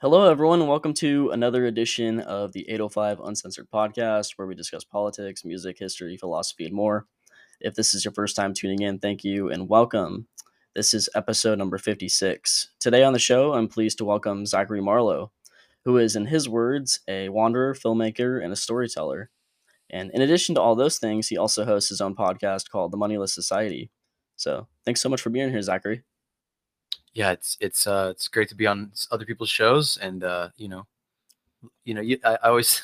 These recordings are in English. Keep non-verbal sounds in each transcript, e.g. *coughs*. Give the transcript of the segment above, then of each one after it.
Hello, everyone, and welcome to another edition of the 805 Uncensored podcast, where we discuss politics, music, history, philosophy, and more. If this is your first time tuning in, thank you and welcome. This is episode number 56. Today on the show, I'm pleased to welcome Zachary Marlow, who is, in his words, a wanderer, filmmaker, and a storyteller. And in addition to all those things, he also hosts his own podcast called The Moneyless Society. So thanks so much for being here, Zachary yeah, it's it's uh it's great to be on other people's shows, and uh, you know, you know, you, I, I always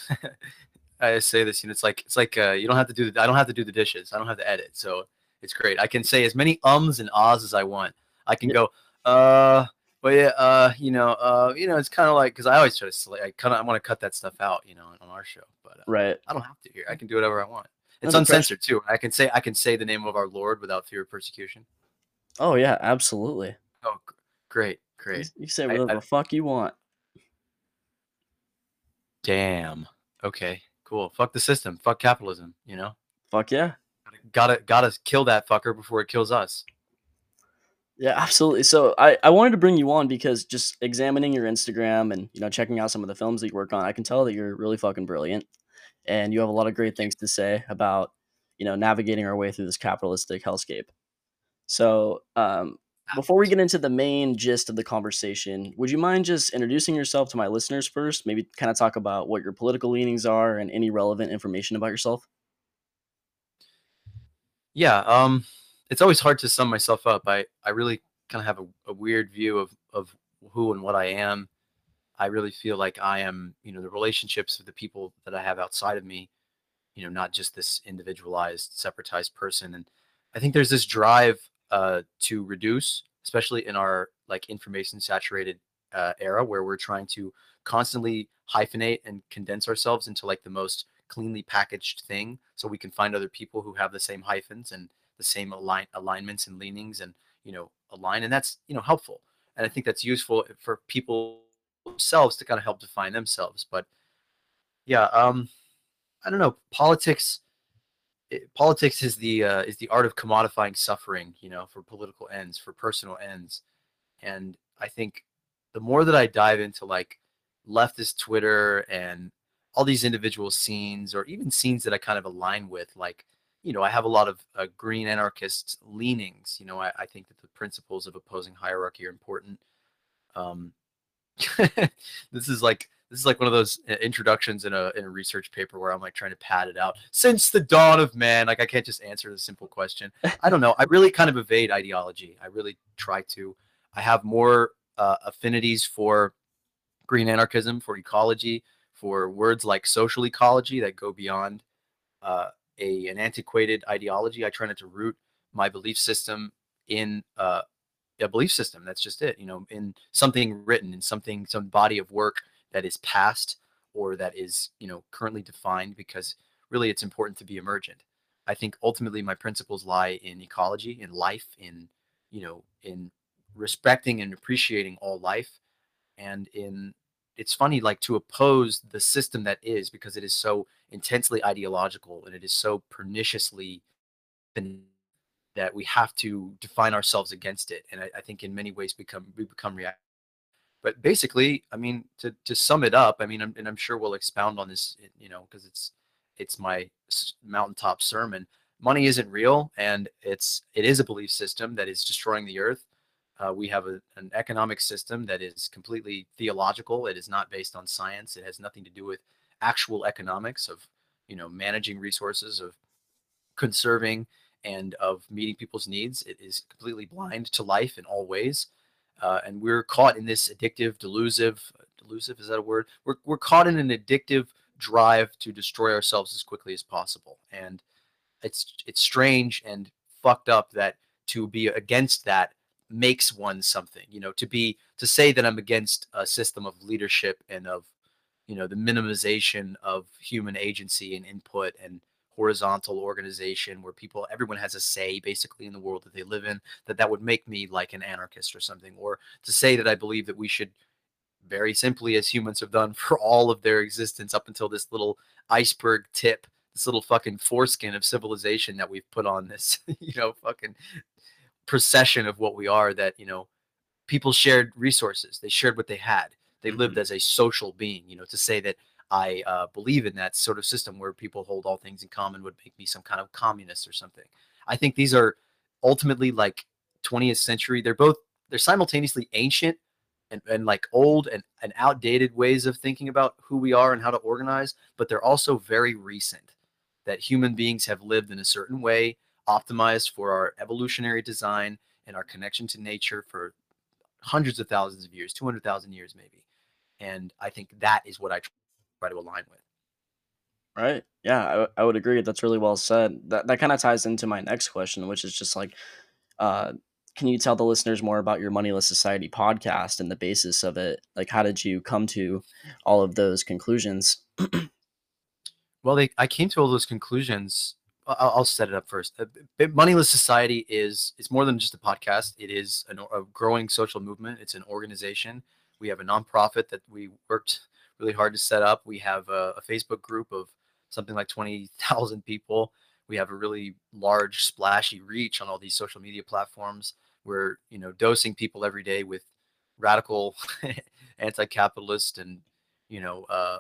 *laughs* I say this, you know, it's like it's like uh, you don't have to do the I don't have to do the dishes, I don't have to edit, so it's great. I can say as many ums and ahs as I want. I can go, uh, well, yeah, uh, you know, uh, you know, it's kind of like because I always try to, I kind of, I want to cut that stuff out, you know, on our show, but uh, right, I don't have to here. I can do whatever I want. It's uncensored too. I can say, I can say the name of our Lord without fear of persecution. Oh yeah, absolutely. Oh, great, great. You, say whatever I, I, the fuck you want. Damn. Okay. Cool. Fuck the system. Fuck capitalism. You know. Fuck yeah. Gotta gotta kill that fucker before it kills us. Yeah, absolutely. So I, I wanted to bring you on because just examining your Instagram and you know checking out some of the films that you work on, I can tell that you're really fucking brilliant, and you have a lot of great things to say about you know navigating our way through this capitalistic hellscape. So um, before we get into the main gist of the conversation, would you mind just introducing yourself to my listeners first? Maybe kind of talk about what your political leanings are and any relevant information about yourself. Yeah, um, it's always hard to sum myself up. I, I really kind of have a, a weird view of, of who and what I am. I really feel like I am, you know, the relationships of the people that I have outside of me, you know, not just this individualized, separatized person. And I think there's this drive uh, to reduce, especially in our like information saturated uh, era where we're trying to constantly hyphenate and condense ourselves into like the most cleanly packaged thing so we can find other people who have the same hyphens and the same align alignments and leanings and you know align and that's you know helpful. And i think that's useful for people themselves to kind of help define themselves but yeah um i don't know politics it, politics is the uh, is the art of commodifying suffering, you know, for political ends, for personal ends. And I think the more that I dive into like leftist Twitter and all these individual scenes, or even scenes that I kind of align with, like you know, I have a lot of uh, green anarchist leanings. You know, I, I, think that the principles of opposing hierarchy are important. Um, *laughs* this is like this is like one of those uh, introductions in a in a research paper where I'm like trying to pad it out. Since the dawn of man, like I can't just answer the simple question. *laughs* I don't know. I really kind of evade ideology. I really try to. I have more uh, affinities for green anarchism, for ecology, for words like social ecology that go beyond uh, a an antiquated ideology. I try not to root my belief system in uh, a belief system. That's just it. You know, in something written, in something, some body of work that is past or that is you know currently defined because really it's important to be emergent. I think ultimately my principles lie in ecology in life in you know in respecting and appreciating all life. And in it's funny like to oppose the system that is because it is so intensely ideological and it is so perniciously that we have to define ourselves against it. And I, I think in many ways become we become react but basically, I mean, to to sum it up, I mean, I'm, and I'm sure we'll expound on this, you know, because it's it's my mountaintop sermon. Money isn't real, and it's it is a belief system that is destroying the earth. Uh, we have a, an economic system that is completely theological. It is not based on science. It has nothing to do with actual economics of you know managing resources, of conserving, and of meeting people's needs. It is completely blind to life in all ways uh, and we're caught in this addictive, delusive, delusive is that a word? We're we're caught in an addictive drive to destroy ourselves as quickly as possible, and it's it's strange and fucked up that to be against that makes one something. You know, to be to say that I'm against a system of leadership and of you know the minimization of human agency and input and horizontal organization where people everyone has a say basically in the world that they live in that that would make me like an anarchist or something or to say that i believe that we should very simply as humans have done *laughs* for all of their existence up until this little iceberg tip this little fucking foreskin of civilization that we've put on this *laughs* you know fucking procession of what we are that you know people shared resources they shared what they had They lived mm-hmm. as a social being. You know, to say that I uh, believe in that sort of system where people hold all things in common would make me some kind of communist or something. I think these are ultimately like 20th century. They're both they're simultaneously ancient and, and like old and, and outdated ways of thinking about who we are and how to organize, but they're also very recent. That human beings have lived in a certain way, optimized for our evolutionary design and our connection to nature for hundreds of thousands of years, 200,000 years maybe. And I think that is what I try to align with. Right. Yeah, I, I would agree. That's really well said. That that kind of ties into my next question, which is just like, uh, can you tell the listeners more about your Moneyless Society podcast and the basis of it? Like, how did you come to all of those conclusions? *clears throat* well, they, I came to all those conclusions. I'll, I'll set it up first. Uh, Moneyless Society is it's more than just a podcast. It is an, a growing social movement. It's an organization. We have a nonprofit that we worked really hard to set up. We have a, a Facebook group of something like twenty *laughs* thousand people. We have a really large, splashy reach on all these social media platforms. We're you know dosing people every day with radical *laughs* anti-capitalist and you know uh,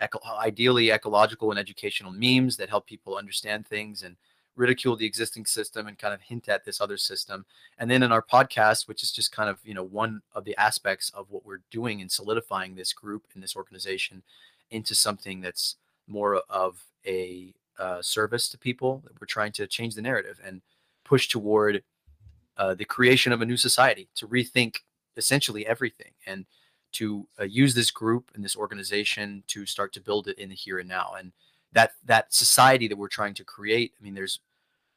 eco- ideally ecological and educational memes that help people understand things and ridicule the existing system and kind of hint at this other system. And then in our podcast, which is just kind of, you know, one of the aspects of what we're doing in solidifying this group and this organization into something that's more of a uh, service to people. We're trying to change the narrative and push toward uh, the creation of a new society to rethink essentially everything and to uh, use this group and this organization to start to build it in the here and now and that that society that we're trying to create i mean there's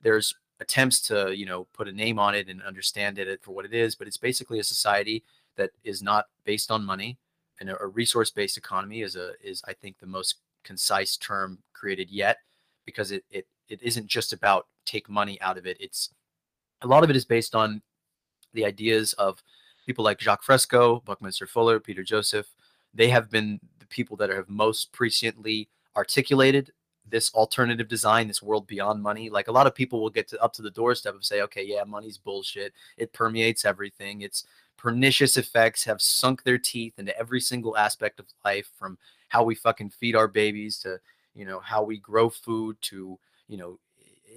there's attempts to you know put a name on it and understand it for what it is but it's basically a society that is not based on money and a, resource based economy is a is i think the most concise term created yet because it it, it isn't just about take money out of it it's a lot of it is based on the ideas of people like Jacques Fresco, Buckminster Fuller, Peter Joseph. They have been the people that have most presciently articulated this alternative design, this world beyond money. Like a lot of people will get to, up to the doorstep and say, okay, yeah, money's bullshit. It permeates everything. Its pernicious effects have sunk their teeth into every single aspect of life from how we fucking feed our babies to, you know, how we grow food to, you know,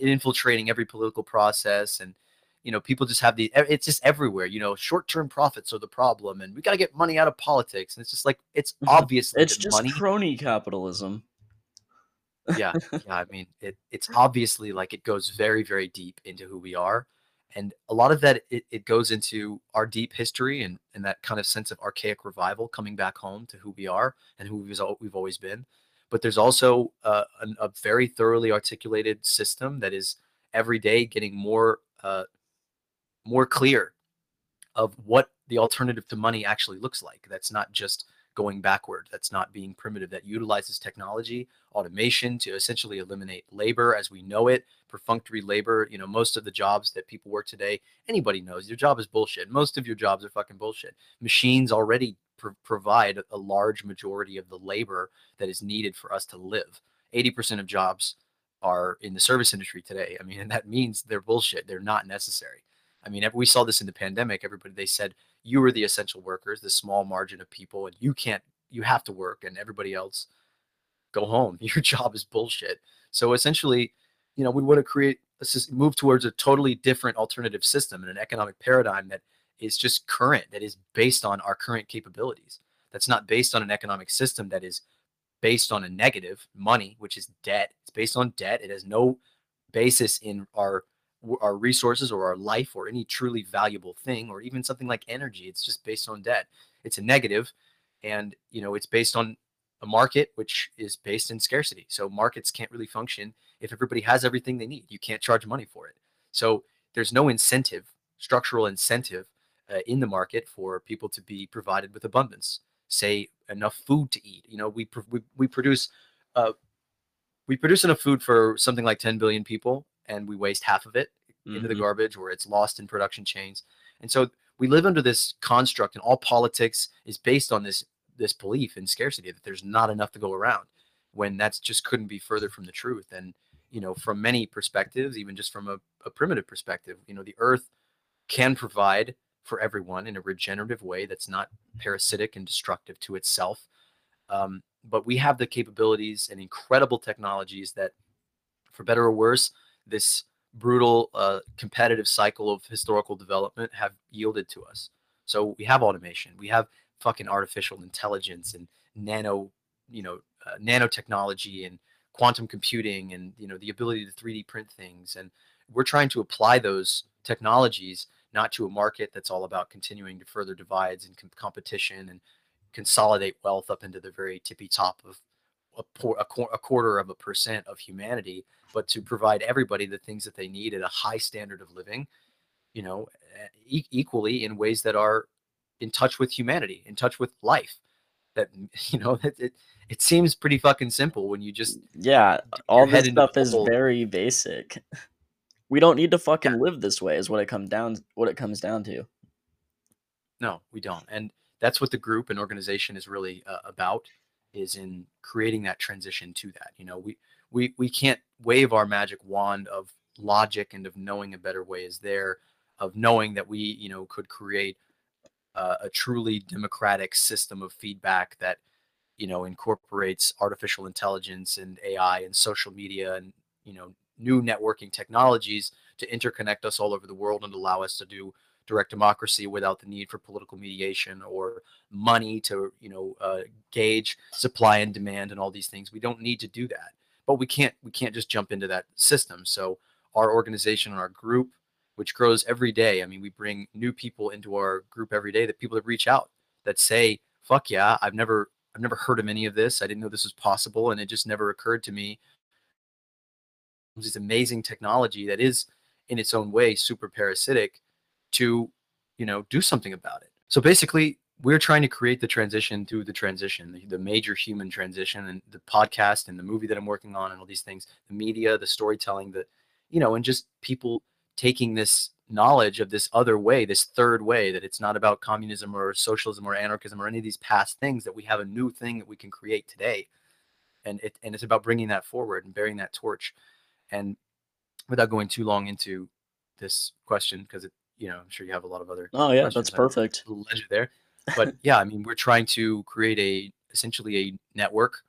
infiltrating every political process and you know people just have the it's just everywhere you know short-term profits are the problem and we got to get money out of politics and it's just like it's *laughs* obviously it's just money. crony capitalism yeah *laughs* yeah i mean it, it's obviously like it goes very very deep into who we are and a lot of that it, it goes into our deep history and, and that kind of sense of archaic revival coming back home to who we are and who we've, we've always been but there's also uh, a, a, very thoroughly articulated system that is every day getting more uh, more clear of what the alternative to money actually looks like. That's not just going backward. That's not being primitive. That utilizes technology, automation to essentially eliminate labor as we know it, perfunctory labor. You know, most of the jobs that people work today, anybody knows your job is bullshit. Most of your jobs are fucking bullshit. Machines already pr- provide a large majority of the labor that is needed for us to live. 80% of jobs are in the service industry today. I mean, and *laughs* that means they're bullshit. They're not necessary. I mean, we saw this in the pandemic. Everybody they said you are the essential workers, the small margin of people, and you can't, you have to work, and everybody else go home. *laughs* Your job is bullshit. So essentially, you know, we want to create move towards a totally different alternative system and an economic paradigm that is just current, that is based on our current capabilities. That's not based on an economic system that is based on a negative money, which is debt. It's based on debt. It has no basis in our our resources or our life or any truly valuable thing or even something like energy it's just based on debt. It's a negative and you know it's based on a market which is based in scarcity so markets can't really function if everybody has everything they need. You can't charge money for it. So there's no incentive structural incentive uh, in the market for people to be provided with abundance say enough food to eat. You know we we, we produce uh, we produce enough food for something like 10 billion people and we waste half of it mm-hmm. into the mm-hmm. garbage or it's lost in production chains. And so we live under this construct and all politics is based on this this belief in scarcity that there's not enough to go around when that's just couldn't be further from the truth. And you know, from many perspectives, even just from a, a primitive perspective, you know, the earth can provide for everyone in a regenerative way that's not parasitic and destructive to itself. Um, but we have the capabilities and incredible technologies that, for better or worse, this brutal uh, competitive cycle of historical development have yielded to us. So we have automation, we have fucking artificial intelligence and nano, you know, uh, nanotechnology and quantum computing and you know the ability to 3D print things and we're trying to apply those technologies not to a market that's all about continuing to further divides and com- competition and consolidate wealth up into the very tippy top of a, por- a, qu- a, quarter of a percent of humanity, but to provide everybody the things that they need at a high standard of living, you know, e- equally in ways that are in touch with humanity, in touch with life. That *laughs* you know, it, it, it seems pretty fucking simple when you just yeah, all this stuff is very basic. *laughs* We don't need to fucking yeah. live this way, is what it comes down what it comes down to. No, we don't, and that's what the group and organization is really uh, about, is in creating that transition to that. You know, we we we can't wave our magic wand of logic and of knowing a better way is there, of knowing that we you know could create uh, a truly democratic system of feedback that you know incorporates artificial intelligence and AI and social media and you know new networking technologies to interconnect us all over the world and allow us to do direct democracy without the need for political mediation or money to you know uh, gauge supply and demand and all these things. We don't need to do that but we can't we can't just jump into that system. So our organization and our group which grows every day i mean we bring new people into our group every day that people that reach out that say fuck yeah i've never i've never heard of any of this. I didn't know this was possible and it just never occurred to me. This amazing technology that is in its own way super parasitic to you know do something about it. So basically we're trying to create the transition through the transition the, the, major human transition and the podcast and the movie that i'm working on and all these things the media the storytelling the you know and just people taking this knowledge of this other way this third way that it's not about communism or socialism or anarchism or any of these past things that we have a new thing that we can create today. And it and it's about bringing that forward and bearing that torch. And without going too long into this question, because it, you know, I'm sure you have a lot of other. Oh yeah, that's perfect. Ledger there, but yeah, I mean, we're trying to create a essentially a network,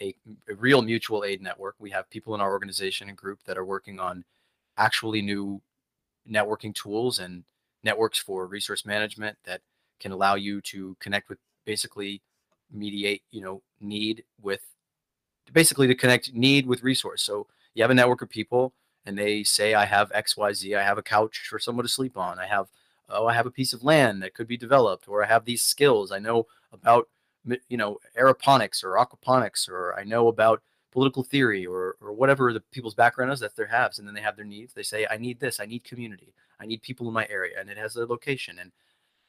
a, a real mutual aid network. We have people in our organization and group that are working on actually new networking tools and networks for resource management that can allow you to connect with basically mediate you know need with basically to connect need with resource so you have a network of people and they say i have xyz i have a couch for someone to sleep on i have oh i have a piece of land that could be developed or i have these skills i know about you know aeroponics or aquaponics or i know about political theory or or whatever the people's background is that they have and then they have their needs they say i need this i need community i need people in my area and it has a location and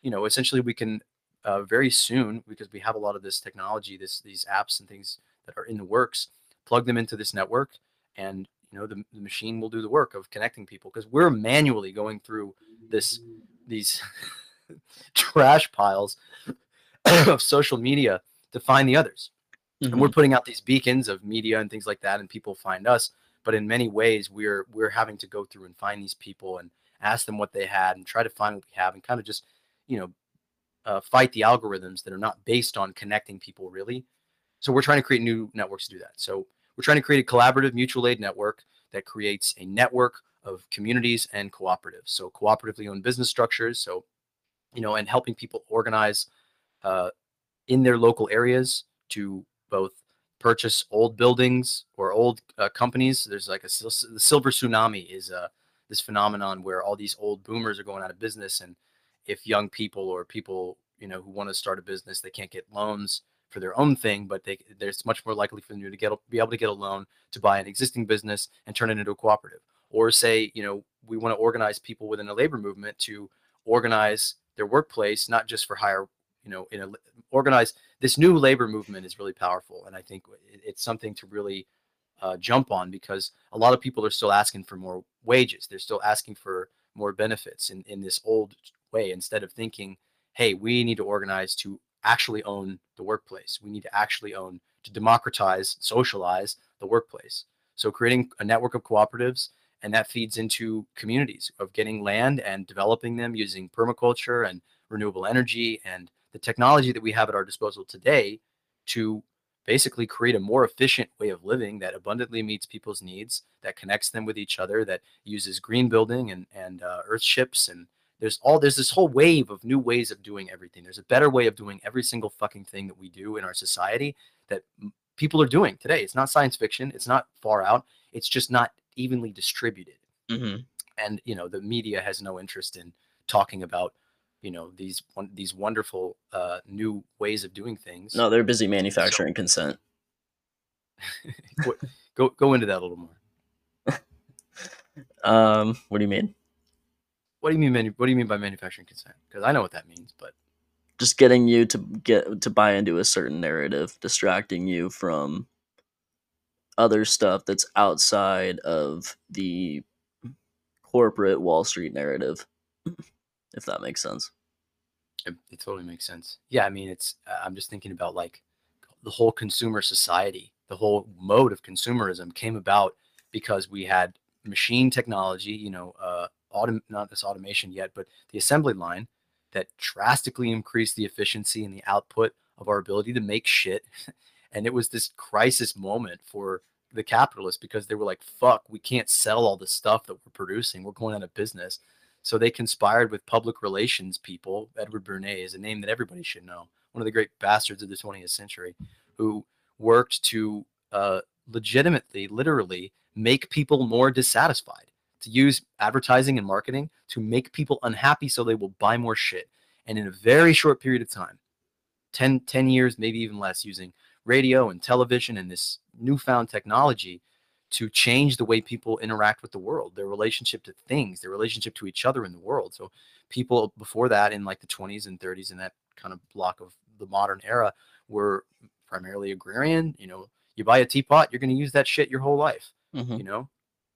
you know essentially we can uh, very soon because we have a lot of this technology this these apps and things that are in the works plug them into this network and you know the, the machine will do the work of connecting people because we're manually going through this these *laughs* trash piles *coughs* of social media to find the others mm-hmm. and we're mm-hmm. putting out these beacons of media and things like that and people find us but in many ways we're we're having to go through and find these people and ask them what they had and try to find what we have and kind of just you know uh, fight the algorithms that are not based on connecting people really so we're trying to create new networks to do that so we're trying to create a collaborative mutual aid network that creates a network of communities and cooperatives. So cooperatively owned business structures. So, you know, and helping people organize uh, in their local areas to both purchase old buildings or old uh, companies. There's like a the silver tsunami is uh, this phenomenon where all these old boomers are going out of business, and if young people or people you know who want to start a business, they can't get loans for their own thing, but they, there's much more likely for them to get be able to get a loan to buy an existing business and turn it into a cooperative. Or say, you know, we want to organize people within a labor movement to organize their workplace, not just for hire, you know, in a organize this new labor movement is really powerful, and I think it's something to really uh, jump on because a lot of people are still asking for more wages. They're still asking for more benefits in, in this old way instead of thinking, hey, we need to organize to actually own the workplace. We need to actually own to democratize, socialize the workplace. So creating a network of cooperatives and that feeds into communities of getting land and developing them using permaculture and renewable energy and the technology that we have at our disposal today to basically create a more efficient way of living that abundantly meets people's needs that connects them with each other that uses green building and and uh, earth ships and there's all there's this whole wave of new ways of doing everything there's a better way of doing every single fucking thing that we do in our society that people are doing today it's not science fiction it's not far out it's just not evenly distributed mm-hmm. and you know the media has no interest in talking about you know these these wonderful uh, new ways of doing things. No, they're busy manufacturing so, consent. *laughs* go go into that a little more. *laughs* um, what do you mean? What do you mean? Manu- what do you mean by manufacturing consent? Because I know what that means, but just getting you to get to buy into a certain narrative, distracting you from other stuff that's outside of the corporate Wall Street narrative *laughs* if that makes sense. It, it totally makes sense. Yeah, I mean, it's I'm just thinking about like the whole consumer society, the whole mode of consumerism came about because we had machine technology, you know, uh, autom- not this automation yet, but the assembly line that drastically increased the efficiency and the output of our ability to make shit. *laughs* and it was this crisis moment for the capitalists because they were like, fuck, we can't sell all the stuff that we're producing. We're going out of business. So they conspired with public relations people. Edward Bernays, is a name that everybody should know, one of the great bastards of the 20th century, who worked to uh, legitimately, literally make people more dissatisfied, to use advertising and marketing to make people unhappy so they will buy more shit. And in a very short period of time, 10, 10 years, maybe even less, using radio and television and this newfound technology, to change the way people interact with the world, their relationship to things, their relationship to each other in the world. So people before that in like the 20s and 30s in that kind of block of the modern era were primarily agrarian, you know, you buy a teapot, you're going to use that shit your whole life, mm-hmm. you know?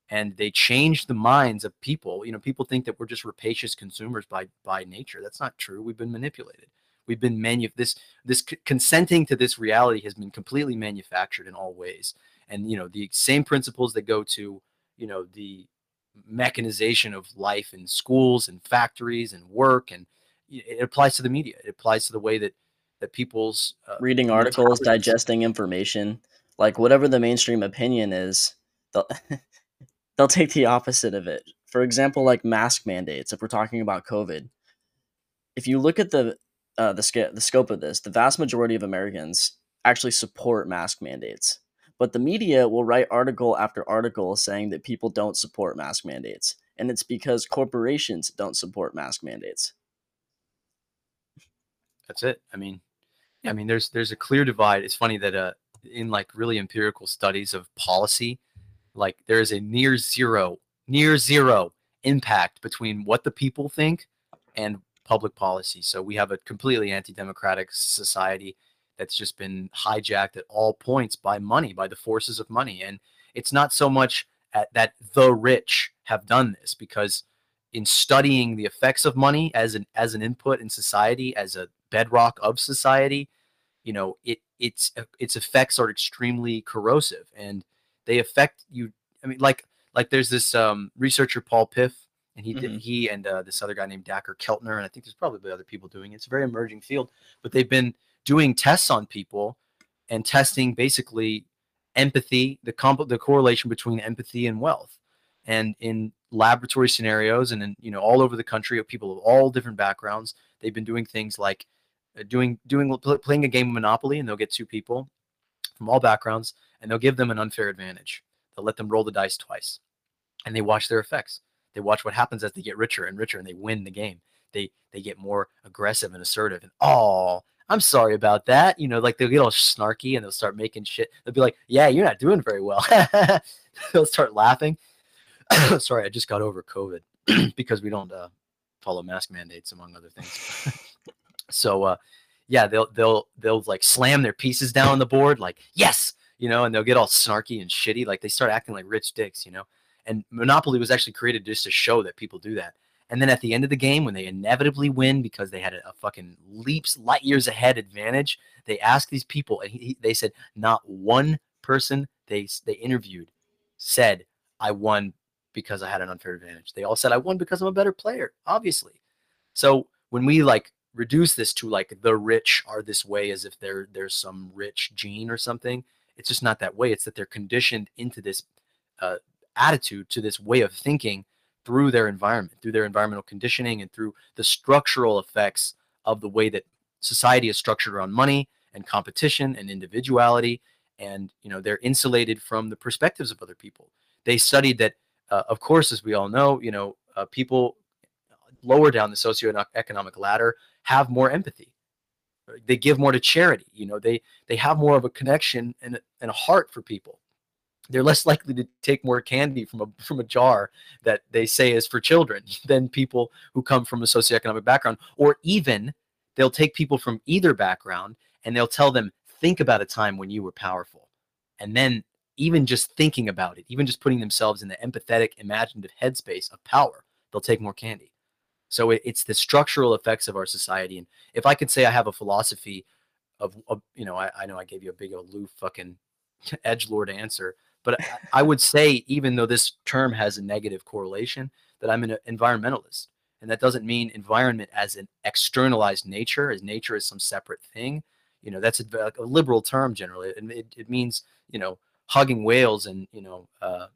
And they changed the minds of people. You know, people think that we're just rapacious consumers by by nature. That's not true. We've been manipulated. We've been manu this this consenting to this reality has been completely manufactured in all ways and you know the same principles that go to you know the mechanization of life in schools and factories and work and it applies to the media it applies to the way that that people's uh, reading articles digesting information like whatever the mainstream opinion is they'll *laughs* they'll take the opposite of it for example like mask mandates if we're talking about covid if you look at the uh, the, sc- the scope of this the vast majority of americans actually support mask mandates but the media will write article after article saying that people don't support mask mandates. And it's because corporations don't support mask mandates. That's it. I mean, I mean, there's there's a clear divide. It's funny that uh, in like really empirical studies of policy, like there is a near zero, near zero impact between what the people think and public policy. So we have a completely anti-democratic society that's just been hijacked at all points by money, by the forces of money. And it's not so much at, that the rich have done this because in studying the effects of money as an as an input in society, as a bedrock of society, you know, it its its effects are extremely corrosive and they affect you. I mean, like like there's this um, researcher Paul Piff, and he mm-hmm. did, he and uh, this other guy named Dacher Keltner, and I think there's probably other people doing it. It's a very emerging field, but they've been doing tests on people and testing basically empathy, the comp- the correlation between empathy and wealth. And in laboratory scenarios and in you know all over the country of people of all different backgrounds, they've been doing things like uh, doing doing playing a game of Monopoly, and they'll get two people from all backgrounds, and they'll give them an unfair advantage. They'll let them roll the dice twice, and they watch their effects. They watch what happens as they get richer and richer, and they win the game. They they get more aggressive and assertive, and oh, I'm sorry about that. You know, like they'll get all snarky and they'll start making shit. They'll be like, yeah, you're not doing very well. *laughs* they'll start laughing. *coughs* sorry, I just got over COVID *clears throat* because we don't uh, follow mask mandates, among other things. *laughs* so, uh, yeah, they'll they'll they'll like slam their pieces down on the board, like yes, you know, and they'll get all snarky and shitty, like they start acting like rich dicks, you know. And Monopoly was actually created just to show that people do that. And then at the end of the game, when they inevitably win because they had a, a fucking leaps light years ahead advantage, they asked these people, and he, they said not one person they they interviewed said I won because I had an unfair advantage. They all said I won because I'm a better player, obviously. So when we like reduce this to like the rich are this way as if there there's some rich gene or something, it's just not that way. It's that they're conditioned into this uh, attitude, to this way of thinking through their environment, through their environmental conditioning, and through the structural effects of the way that society is structured around money and competition and individuality. And you know they're insulated from the perspectives of other people. They studied that, uh, of course, as we all know, you know, uh, people lower down the socioeconomic ladder have more empathy. They give more to charity you know they they have more of a connection and, and a heart for people. They're less likely to take more candy from a from a jar that they say is for children *laughs* than people who come from a socioeconomic background. Or even they'll take people from either background and they'll tell them think about a time when you were powerful. And then even just thinking about it even just putting themselves in the empathetic imaginative headspace of power they'll take more candy so it, it's the structural effects of our society. And if I could say I have a philosophy of, of you know, I, I, know I gave you a big aloof fucking *laughs* edge lord answer, but I, I would say even though this term has a negative correlation, that I'm an environmentalist. And that doesn't mean environment as an externalized nature, as nature is some separate thing. You know, that's a, a liberal term generally. It, it, it means, you know, hugging whales and, you know, uh,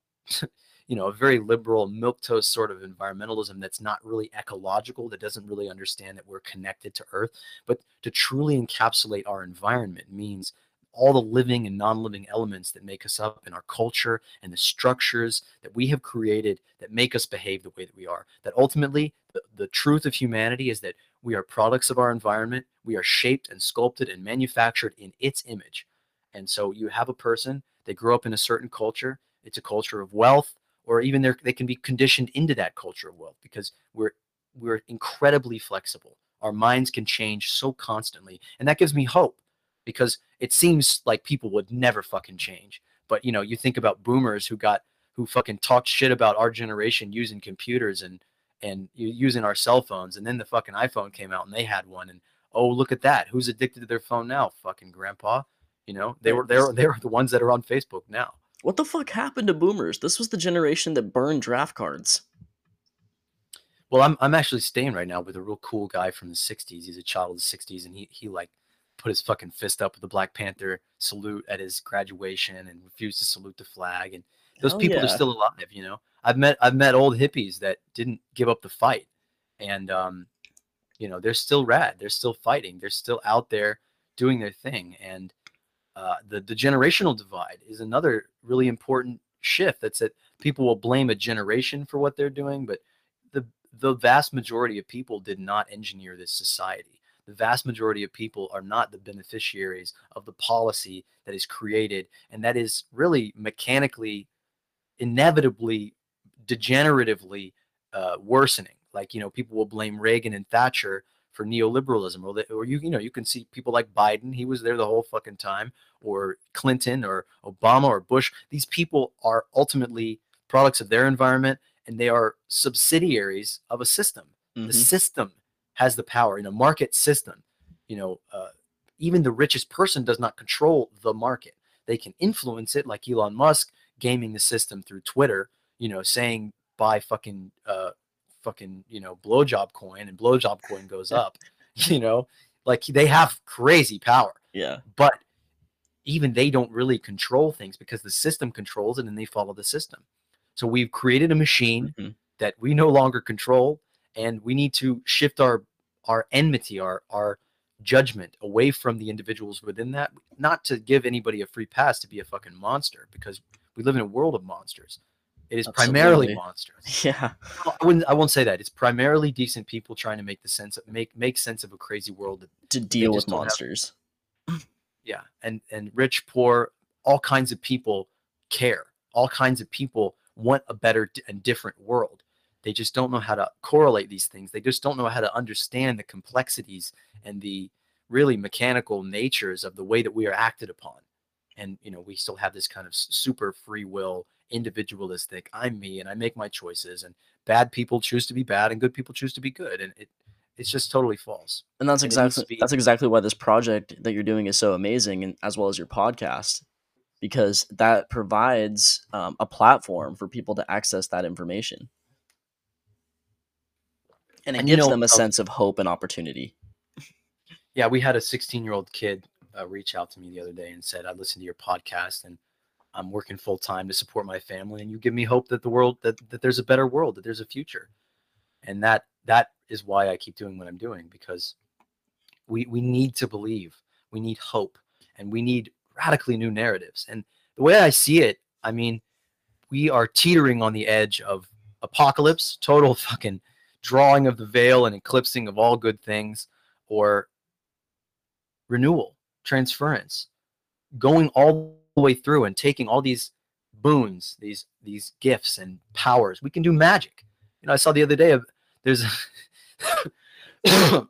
*laughs* you know a very liberal milk toast sort of environmentalism that's not really ecological that doesn't really understand that we're connected to earth. But to truly encapsulate our environment means all the living and non-living elements that make us up in our culture and the structures that we have created that make us behave the way that we are. That ultimately the, the truth of humanity is that we are products of our environment. We are shaped and sculpted and manufactured in its image. And so you have a person they grow up in a certain culture. It's a culture of wealth or even they can be conditioned into that culture of wealth because we're we're incredibly flexible. Our minds can change so constantly, and that gives me hope because it seems like people would never fucking change. But you know, you think about boomers who got who fucking talked shit about our generation using computers and and using our cell phones, and then the fucking iPhone came out and they had one, and oh look at that, who's addicted to their phone now? Fucking grandpa. You know, they were they were they were the ones that are on Facebook now. What the fuck happened to boomers? This was the generation that burned draft cards. Well, I'm I'm actually staying right now with a real cool guy from the '60s. He's a child of the '60s, and he he like put his fucking fist up with the Black Panther salute at his graduation and refused to salute the flag. And those Hell people yeah. are still alive. You know, I've met I've met old hippies that didn't give up the fight, and um, you know, they're still rad. They're still fighting. They're still out there doing their thing. And uh, the the generational divide is another really important shift. That's that people will blame a generation for what they're doing, but the the vast majority of people did not engineer this society. The vast majority of people are not the beneficiaries of the policy that is created, and that is really mechanically, inevitably, degeneratively uh, worsening. Like you know, people will blame Reagan and Thatcher for neoliberalism or, or you you know you can see people like Biden he was there the whole fucking time or Clinton or Obama or Bush. These people are ultimately products of their environment and they are subsidiaries of a system. Mm-hmm. the system has the power in a market system you know uh, even the richest person does not control the market. They can influence it like Elon Musk gaming the system through Twitter you know saying buy fucking uh, fucking you know blowjob coin and blowjob coin goes *laughs* up you know like they have crazy power yeah. but even they don't really control things because the system controls it and they follow the system. So we've created a machine mm-hmm. that we no longer control and we need to shift our our enmity our our judgment away from the individuals within that not to give anybody a free pass to be a fucking monster because we live in a world of monsters it is Absolutely. primarily monsters. *laughs* Yeah. I wouldn't I won't say that. It's primarily decent people trying to make the sense of make make sense of a crazy world to deal with monsters. Have. *laughs* Yeah. And and rich, poor, all kinds of people care. All kinds of people want a better and different world. They just don't know how to correlate these things. They just don't know how to understand the complexities and the really mechanical natures of the way that we are acted upon. And you know, we still have this kind of super free will individualistic. I'm me and I make my choices and bad people choose to be bad and good people choose to be good and it it's just totally false. And that's exactly be, that's exactly why this project that you're doing is so amazing and as well as your podcast. because that provides um, a platform for people to access that information. And it And you gives know, them a uh, sense of hope and opportunity. Yeah, we had a 16 year old kid uh, reach out to me the other day and said, I listened to your podcast and I'm working full time to support my family. And you give me hope that the world, that, that there's a better world, that there's a future. And that, that is why I keep doing what I'm doing because we, we need to believe, we need hope, and we need radically new narratives. And the way I see it, I mean, we are teetering on the edge of apocalypse, total *laughs* fucking drawing of the veil and eclipsing of all good things, or renewal, transference, going all way through and taking all these boons, these these gifts and powers. We can do magic. You know, I saw the other day of there's *coughs*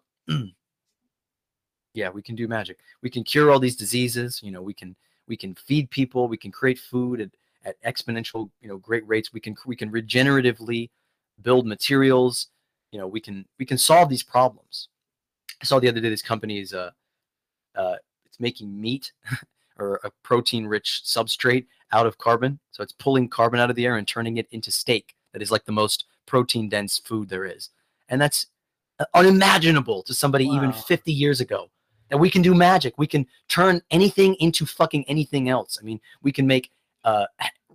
yeah, we can do magic. We can cure all these diseases. You know, we can we can feed people. We can create food at, at exponential you know great rates. We can we can regeneratively build materials. You know, we can we can solve these problems. I saw the other day this company is uh, uh it's making meat *laughs* or a protein rich substrate out of carbon. So it's pulling carbon out of the air and turning it into steak. That is like the most protein dense food there is. And that's uh, unimaginable to somebody even 50 years ago. That we can do magic. We can turn anything into fucking anything else. I mean, we can make uh,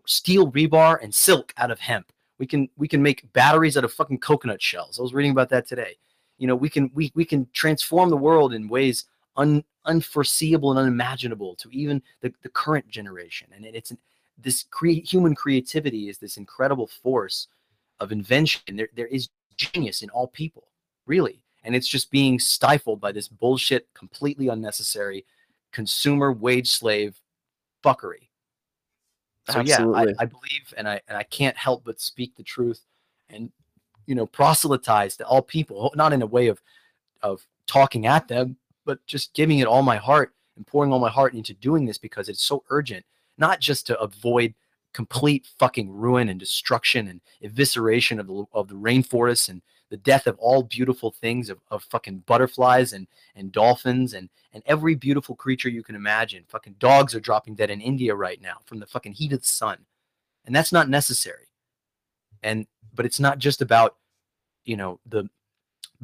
steel rebar and silk out of hemp. We can we can make batteries out of fucking coconut shells. I was reading about that today. You know, we can we we can transform the world in ways un, unforeseeable and unimaginable to even the, the current generation. And it, it's an, this cre- human creativity is this incredible force of invention. There there is genius in all people, really, and it's just being stifled by this bullshit, completely unnecessary consumer wage slave fuckery. So yeah, I, I believe, and I and I can't help but speak the truth, and you know, proselytize to all people, not in a way of of talking at them, but just giving it all my heart and pouring all my heart into doing this because it's so urgent, not just to avoid complete fucking ruin and destruction and evisceration of the of the rainforests and the death of all beautiful things of, of fucking butterflies and and dolphins and and every beautiful creature you can imagine. Fucking dogs are dropping dead in India right now from the fucking heat of the sun. And that's not necessary. And but it's not just about, you know, the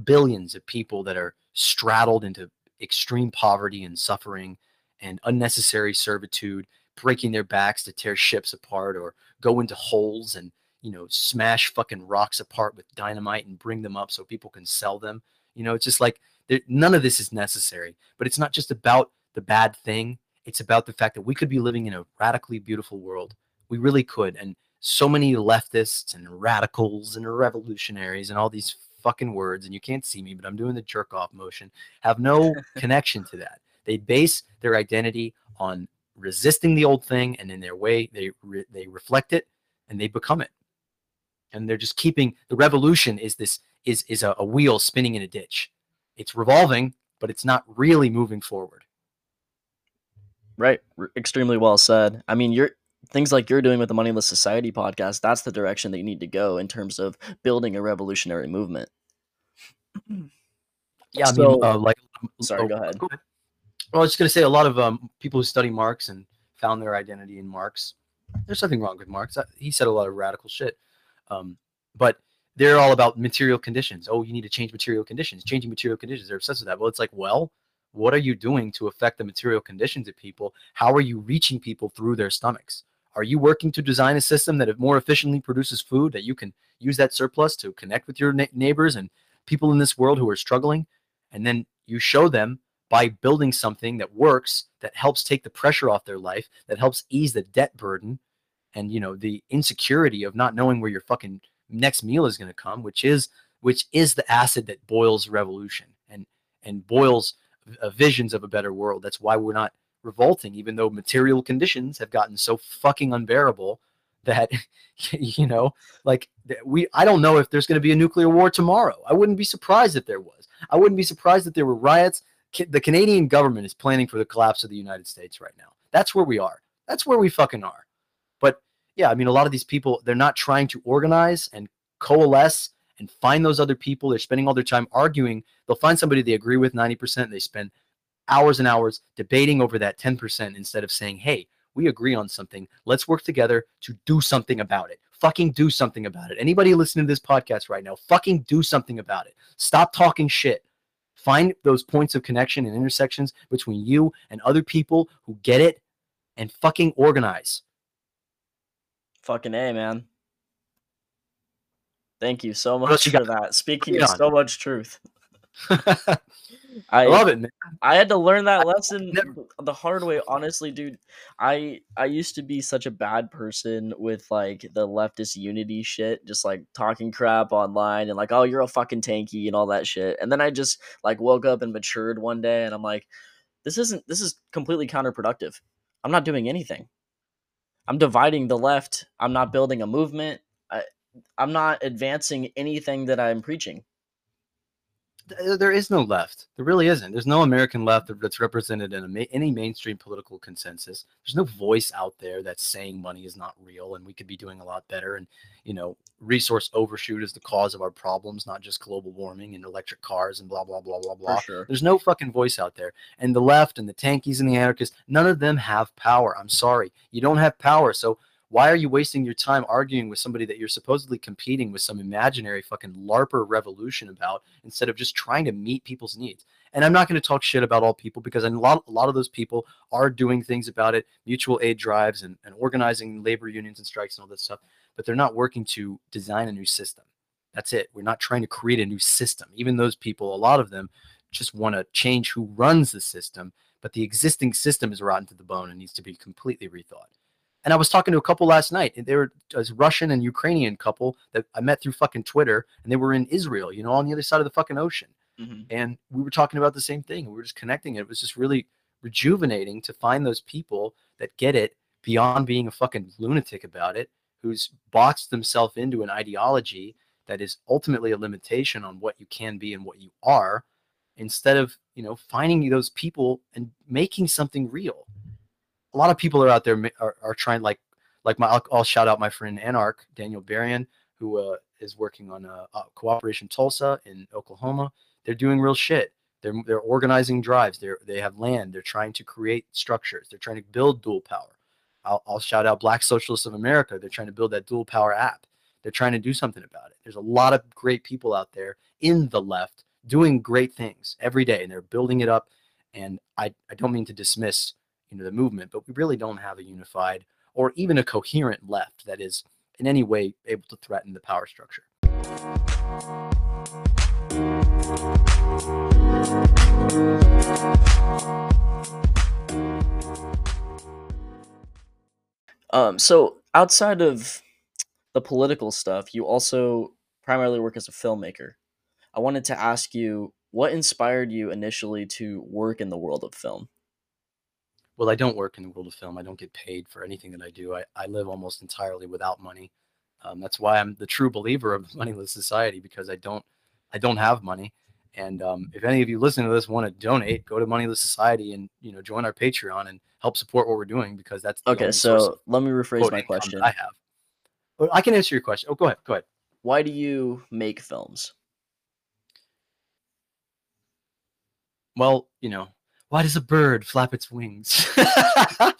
billions of people that are straddled into extreme poverty and suffering and unnecessary servitude, breaking their backs to tear ships apart or go into holes and, you know, smash fucking rocks apart with dynamite and bring them up so people can sell them. You know, it's just like none of this is necessary. But it's not just about the bad thing. It's about the fact that we could be living in a radically beautiful world. We really could. And so many leftists and radicals and revolutionaries and all these fucking words, and you can't see me, but I'm doing the jerk off motion, have no *laughs* connection to that. They base their identity on resisting the old thing, and in their way, they re- they reflect it and they become it. And they're just keeping the revolution is this is is a, a wheel spinning in a ditch. It's revolving, but it's not really moving forward. Right. Extremely well said. I mean, you're things like you're doing with the Moneyless Society podcast, that's the direction that you need to go in terms of building a revolutionary movement. *clears throat* Yeah, I mean, uh, like Sorry, go ahead. Well, I was just gonna say a lot of um, people who study Marx and found their identity in Marx. There's nothing wrong with Marx. Uh, He said a lot of radical shit, um, but they're all about material conditions. Oh, you need to change material conditions. Changing material conditions. They're obsessed with that. Well, it's like, well, what are you doing to affect the material conditions of people? How are you reaching people through their stomachs? Are you working to design a system that more efficiently produces food that you can use that surplus to connect with your ne- neighbors and people in this world who are struggling? And then you show them by building something that works, that helps take the pressure off their life, that helps ease the debt burden and you know the insecurity of not knowing where your fucking next meal is going to come, which is which is the acid that boils revolution and and boils uh, visions of a better world. That's why we're not revolting, even though material conditions have gotten so fucking unbearable that *laughs* you know, like we. I don't know if there's going to be a nuclear war tomorrow. I wouldn't be surprised if there was. I wouldn't be surprised if there were riots. The Canadian government is planning for the collapse of the United States right now. That's where we are. That's where we fucking are. But yeah, I mean, a lot of these people, they're not trying to organize and coalesce and find those other people. They're spending all their time arguing. They'll find somebody they agree with 90%. and They spend hours and hours debating over that 10% instead of saying, hey, we agree on something. Let's work together to do something about it. Fucking do something about it. Anybody listening to this podcast right now, fucking do something about it. Stop talking shit. Find those points of connection and intersections between you and other people who get it and fucking organize. Fucking A, man. Thank you so much for that. Speaking of so much truth. *laughs* I love it, man. I had to learn that lesson never- the hard way, honestly, dude. I I used to be such a bad person with like the leftist unity shit, just like talking crap online and like, oh, you're a fucking tanky and all that shit. And then I just like woke up and matured one day and I'm like, this isn't this is completely counterproductive. I'm not doing anything. I'm dividing the left. I'm not building a movement. I I'm not advancing anything that I'm preaching. Th- There is no left. There really isn't. There's no American left that's represented in a ma- any mainstream political consensus. There's no voice out there that's saying money is not real and we could be doing a lot better. And, you know, resource overshoot is the cause of our problems, not just global warming and electric cars and blah, blah, blah, blah, blah. Sure. There's no fucking voice out there. And the left and the tankies and the anarchists, none of them have power. I'm sorry. You don't have power. So why are you wasting your time arguing with somebody that you're supposedly competing with some imaginary fucking LARPer revolution about instead of just trying to meet people's needs? And I'm not going to talk shit about all people because a lot, a lot of those people are doing things about it, mutual aid drives and, and organizing labor unions and strikes and all this stuff, but they're not working to design a new system. That's it. We're not trying to create a new system. Even those people, a lot of them just want to change who runs the system, but the existing system is rotten to the bone and needs to be completely rethought. And I was talking to a couple last night, and they were a Russian and Ukrainian couple that I met through fucking Twitter, and they were in Israel, you know, on the other side of the fucking ocean. Mhm. And we were talking about the same thing. We were just connecting. It was just really rejuvenating to find those people that get it beyond being a fucking lunatic about it, who's boxed themselves into an ideology that is ultimately a limitation on what you can be and what you are, instead of you know finding those people and making something real. A lot of people are out there are, are trying like like my I'll, I'll shout out my friend Anarch Daniel Berrien who uh, is working on uh, uh, Cooperation Tulsa in Oklahoma. They're doing real shit. They're they're organizing drives. They're they have land. They're trying to create structures. They're trying to build dual power. I'll, I'll shout out Black Socialists of America. They're trying to build that dual power app. They're trying to do something about it. There's a lot of great people out there in the left doing great things every day, and they're building it up. And I, I don't mean to dismiss know the movement, but we really don't have a unified or even a coherent left that is in any way able to threaten the power structure. Um, so outside of the political stuff, you also primarily work as a filmmaker. I wanted to ask you what inspired you initially to work in the world of film. Well, I don't work in the world of film. I don't get paid for anything that I do. I, I live almost entirely without money. Um, that's why I'm the true believer of the *laughs* moneyless society because I don't I don't have money. And um, if any of you listening to this want to donate, go to Moneyless Society and you know join our Patreon and help support what we're doing because that's the Okay, so let me rephrase my question. I have. But I can answer your question. Oh, go ahead. Go ahead. Why do you make films? Well, you know, why does a bird flap its wings? *laughs* why,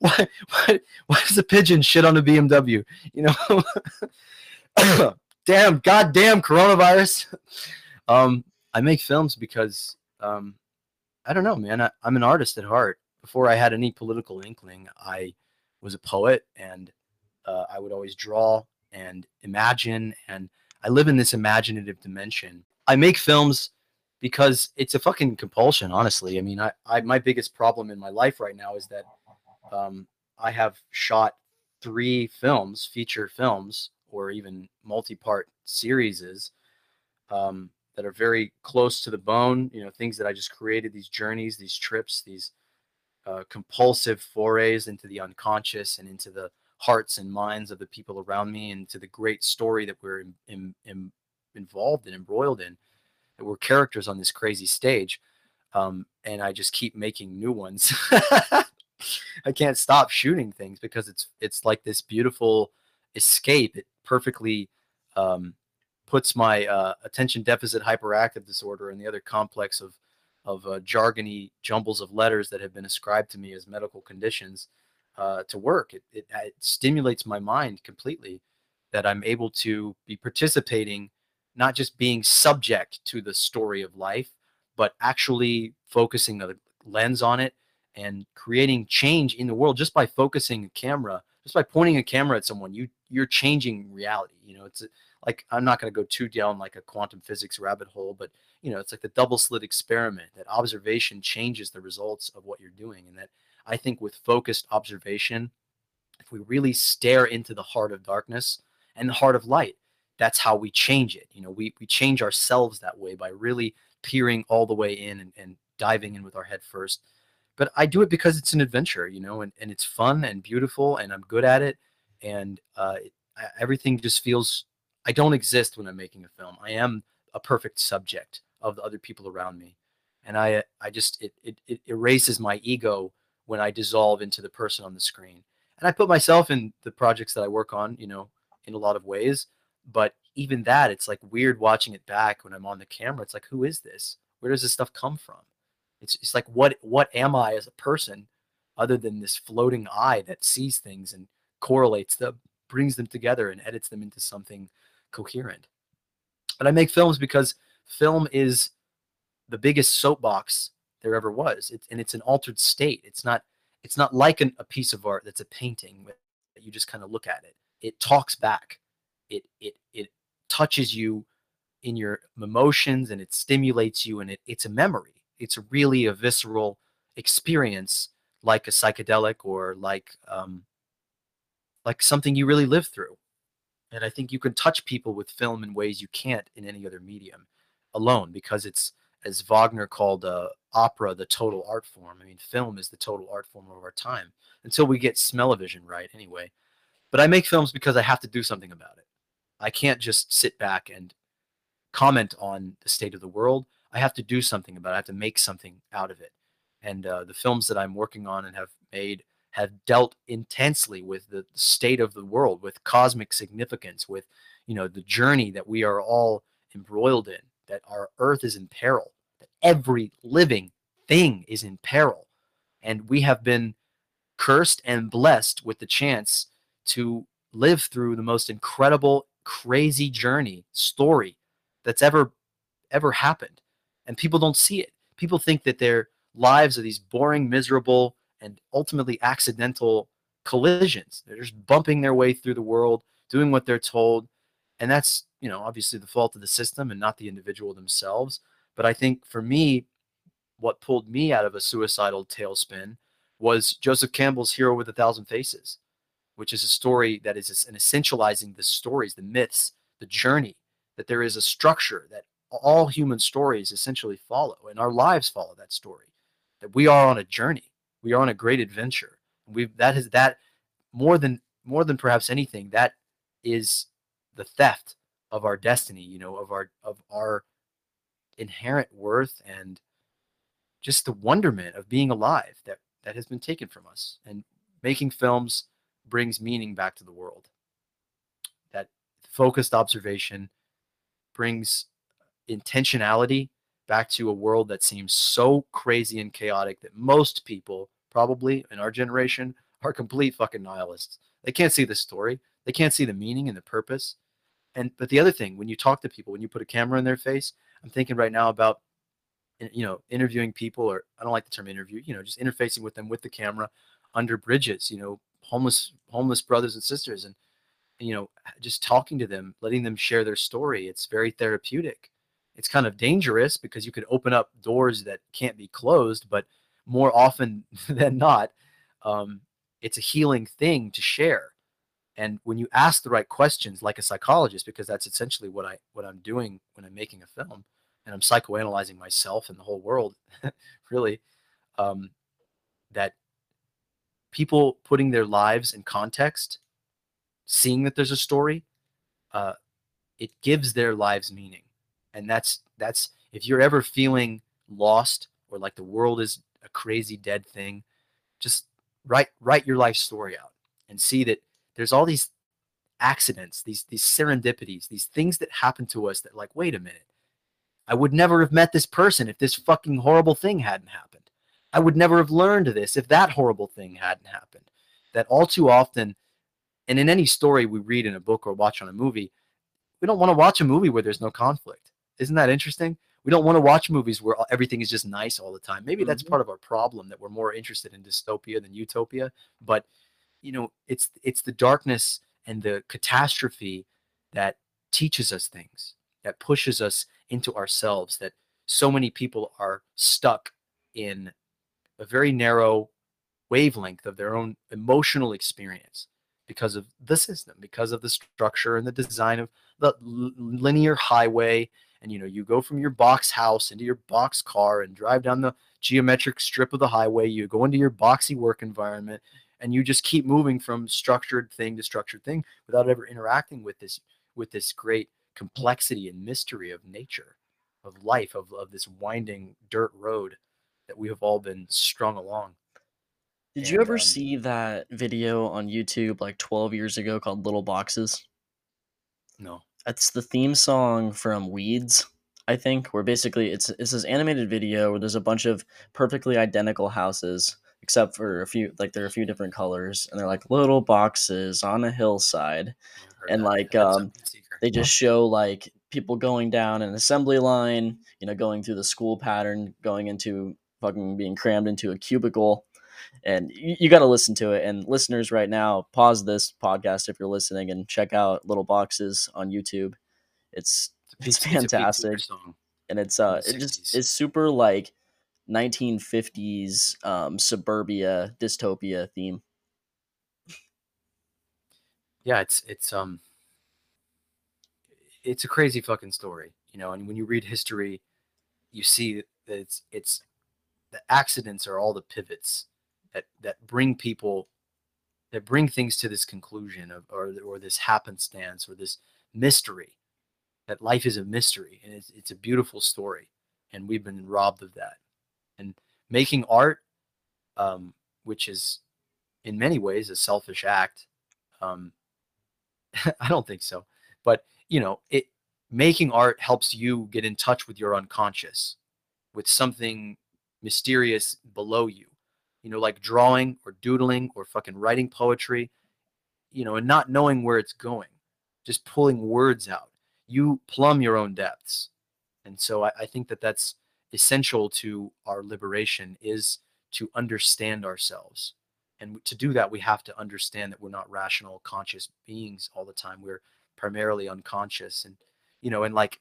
why, why does a pigeon shit on a BMW? You know, *coughs* damn, goddamn coronavirus. Um, I make films because, um, I don't know, man. I, I'm an artist at heart. Before I had any political inkling, I was a poet and uh, I would always draw and imagine. And I live in this imaginative dimension. I make films because it's a fucking compulsion honestly. I mean i, I my biggest problem in my life right now is that um, i have shot three films feature films or even multi-part series um, that are very close to the bone you know things that i just created these journeys these trips these uh, compulsive forays into the unconscious and into the hearts and minds of the people around me and to the great story that we're in, in, in, involved in embroiled in we're characters on this crazy stage um, and i just keep making new ones *laughs* i can't stop shooting things because it's it's like this beautiful escape it perfectly um, puts my uh, attention deficit hyperactive disorder and the other complex of of uh, jargony jumbles of letters that have been ascribed to me as medical conditions uh, to work. It, it, it stimulates my mind completely that I'm able to be participating, not just being subject to the story of life, but actually focusing a lens on it and creating change in the world just by focusing a camera, just by pointing a camera at someone. You you're changing reality. You know, it's uh, like I'm not going to go too down like a quantum physics rabbit hole, but you know, it's like the double slit experiment that observation changes the results of what you're doing, and that I think with focused observation, if we really stare into the heart of darkness and the heart of light, that's how we change it. You know, we, we change ourselves that way by really peering all the way in and, and diving in with our head first. But I do it because it's an adventure, you know, and, and it's fun and beautiful and I'm good at it. And uh, everything just feels, I don't exist when I'm making a film. I am a perfect subject of the other people around me. And I, I just, it, it, it erases my ego when I dissolve into the person on the screen. And I put myself in the projects that I work on, you know, in a lot of ways. But even that, it's like weird watching it back when I'm on the camera. It's like, who is this? Where does this stuff come from? It's, it's like, what what am I as a person other than this floating eye that sees things and correlates them, brings them together and edits them into something coherent. But I make films because film is the biggest soapbox there ever was. It's and it's an altered state. It's not it's not like an, a piece of art that's a painting that you just kind of look at it. It talks back. It it it touches you in your emotions and it stimulates you and it, it's a memory. It's really a visceral experience like a psychedelic or like um, like something you really live through. And I think you can touch people with film in ways you can't in any other medium alone because it's as Wagner called uh, opera the total art form. I mean, film is the total art form of our time until we get smell-o-vision right, anyway. But I make films because I have to do something about it. I can't just sit back and comment on the state of the world. I have to do something about it. I have to make something out of it. And uh, the films that I'm working on and have made have dealt intensely with the state of the world, with cosmic significance, with you know the journey that we are all embroiled in, that our Earth is in peril, that every living thing is in peril. And we have been cursed and blessed with the chance to live through the most incredible, crazy journey story that's ever ever happened. And people don't see it. People think that their lives are these boring, miserable, and ultimately accidental collisions. They're just bumping their way through the world, doing what they're told. And that's, you know, obviously the fault of the system and not the individual themselves. But I think for me, what pulled me out of a suicidal tailspin was Joseph Campbell's Hero with a Thousand Faces, which is a story that is an essentializing the stories, the myths, the journey, that there is a structure that all human stories essentially follow, and our lives follow that story. That we are on a journey, we are on a great adventure. We that is that more than more than perhaps anything, that is the theft of our destiny, you know, of our of our inherent worth and just the wonderment of being alive that that has been taken from us and making films brings meaning back to the world. That focused observation brings intentionality back to a world that seems so crazy and chaotic that most people probably in our generation are complete fucking nihilists. They can't see the story. They can't see the meaning and the purpose. And but the other thing when you talk to people when you put a camera in their face I'm thinking right now about you know interviewing people or I don't like the term interview, you know, just interfacing with them with the camera under bridges, you know, homeless homeless brothers and sisters and you know, just talking to them, letting them share their story. It's very therapeutic. It's kind of dangerous because you could open up doors that can't be closed, but more often *laughs* than not, um, it's a healing thing to share. And when you ask the right questions, like a psychologist, because that's essentially what I what I'm doing when I'm making a film, and I'm psychoanalyzing myself and the whole world, *laughs* really, um, that people putting their lives in context, seeing that there's a story, uh, it gives their lives meaning, and that's that's if you're ever feeling lost or like the world is a crazy dead thing, just write write your life story out and see that there's all these accidents, these these serendipities, these things that happen to us that like, wait a minute. I would never have met this person if this fucking horrible thing hadn't happened. I would never have learned this if that horrible thing hadn't happened. that all too often, and in any story we read in a book or watch on a movie, we don't want to watch a movie where there's no conflict. Isn't that interesting? We don't want to watch movies where everything is just nice all the time. Maybe that's Mhm. part of our problem that we're more interested in dystopia than utopia. But you know, it's it's the darkness and the catastrophe that teaches us things, that pushes us into ourselves, that so many people are stuck in a very narrow wavelength of their own emotional experience because of the system, because of the structure and the design of the linear highway. And you know, you go from your box house into your box car and drive down the geometric strip of the highway. You go into your boxy work environment and you just keep moving from structured thing to structured thing without ever interacting with this with this great complexity and mystery of nature of life of, of this winding dirt road that we have all been strung along Did you ever um, see that video on YouTube like 12 years ago called Little Boxes? no That's the theme song from Weeds, I think, where basically it's it's this animated video where there's a bunch of perfectly identical houses except for a few like there are a few different colors and they're like little boxes on a hillside And, that. like, um, they just show like people going down an assembly line, you know, going through the school pattern, going into fucking being crammed into a cubicle. And you, you got to listen to it. And listeners, right now, pause this podcast if you're listening and check out Little Boxes on YouTube. It's It's, it's it's a Pete Seeger fantastic. and it's uh it just it's super like 1950s um suburbia dystopia theme. yeah it's it's um it's a crazy fucking story you know and when you read history you see that it's it's the accidents are all the pivots that that bring people that bring things to this conclusion of or or this happenstance or this mystery that life is a mystery and it's, it's a beautiful story and we've been robbed of that. And making art um, which is in many ways a selfish act um, *laughs* i don't think so. But you know it making art helps you get in touch with your unconscious with something mysterious below you. You know like drawing or doodling or fucking writing poetry you know and not knowing where it's going just pulling words out. You plumb your own depths. And so I, I think that that's essential to our liberation is to understand ourselves. And to do that we have to understand that we're not rational conscious beings all the time. We're primarily unconscious. And you know and like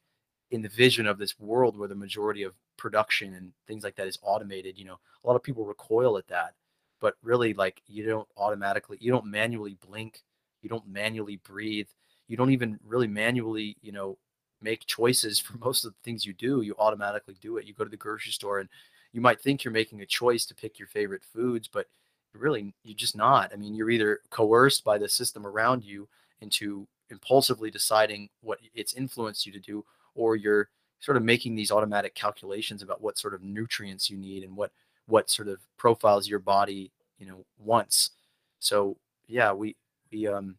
in the vision of this world where the majority of production and things like that is automated you know a lot of people recoil at that. But really like you don't automatically you don't manually blink you don't manually breathe you don't even really manually you know make choices *laughs* for most of the things you do you automatically do it. You go to the grocery store and you might think you're making a choice to pick your favorite foods but really you're just not. I mean you're either coerced by the system around you into impulsively deciding what it's influenced you to do or you're sort of making these automatic calculations about what sort of nutrients you need and what what sort of profiles your body you know wants. So yeah we we um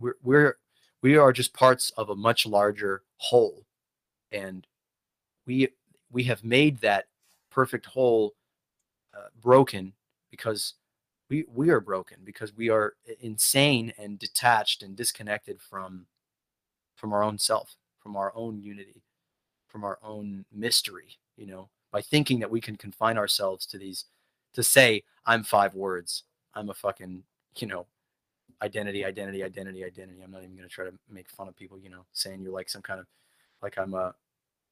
we're we're we are just parts of a much larger whole. And we we have made that perfect whole uh, broken because we we are broken because we are insane and detached and disconnected from from our own self from our own unity from our own mystery you know by thinking that we can confine ourselves to these to say i'm five words. I'm a fucking you know identity identity identity identity. I'm not even going to try to make fun of people you know saying you're like some kind of like i'm a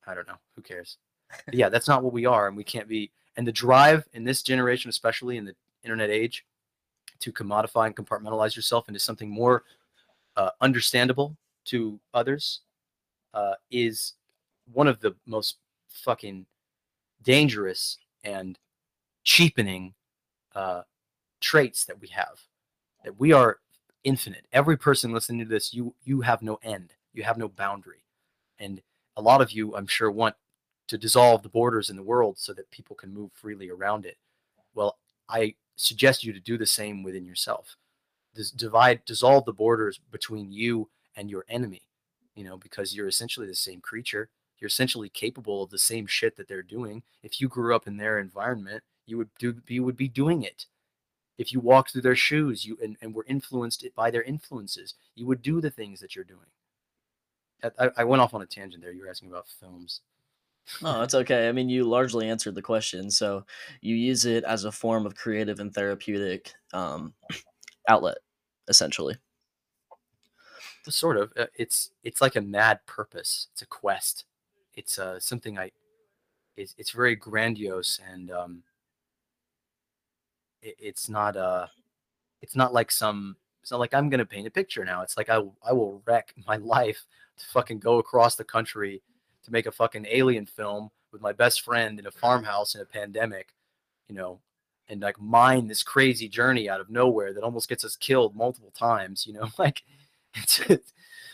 i don't know who cares? Yeah that's not what we are and we can't be and the drive in this generation especially in the internet age to commodify and compartmentalize yourself into something more uh, understandable to others uh, is one of the most fucking dangerous and cheapening uh, traits that we have. That we are infinite. Every person listening to this, you you have no end. You have no boundary, and a lot of you, I'm sure, want to dissolve the borders in the world so that people can move freely around it. Well, I suggest you to do the same within yourself. Dis- divide, dissolve the borders between you and your enemy. You know, because you're essentially the same creature. You're essentially capable of the same shit that they're doing. If you grew up in their environment, you would do you would be doing it. if you walked through their shoes you and, and were influenced by their influences you would do the things that you're doing I, I went off on a tangent there you were asking about films Oh, it's okay. I mean, you largely answered the question. So you use it as a form of creative and therapeutic um, outlet, essentially. Sort of. Uh, it's it's like a mad purpose. It's a quest. It's uh, something I. It's it's very grandiose and um. It, it's not uh, it's not like some. It's not like I'm gonna paint a picture now. It's like I I will wreck *laughs* my life to fucking go across the country to make a fucking alien film with my best friend in a farmhouse in a pandemic, you know, and like mine this crazy journey out of nowhere that almost gets us killed multiple times, you know, *laughs* like it's, it's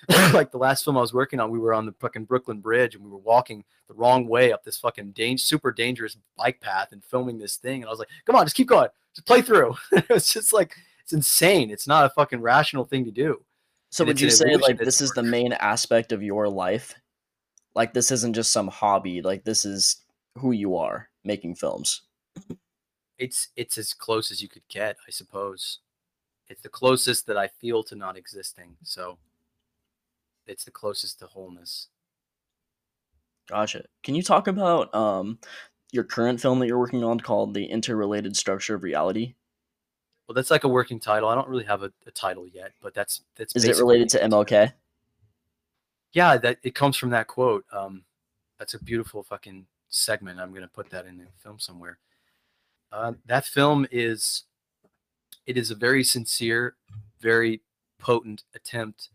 *laughs* like the last film I was working on, we were on the fucking Brooklyn Bridge and we were walking the wrong way up this fucking dang- super dangerous bike path and filming this thing. And I was like, come on, just keep going, just play through. *laughs* it's just like, it's insane. It's not a fucking rational thing to do. So and would you say like this is the main aspect of your life like this isn't just some hobby. Like this is who you are making films. It's it's as close as you could get, I suppose. It's the closest that I feel to not existing. So it's the closest to wholeness. Gotcha. Can you talk about um your current film that you're working on called The Interrelated Structure of Reality? Well, that's like a working title. I don't really have a, a title yet, but that's that's. Is it related to MLK? yeah, that it comes from that quote. Um, that's a beautiful fucking segment. I'm gonna put that in the film somewhere. Uh, that film is, it is a very sincere, very potent attempt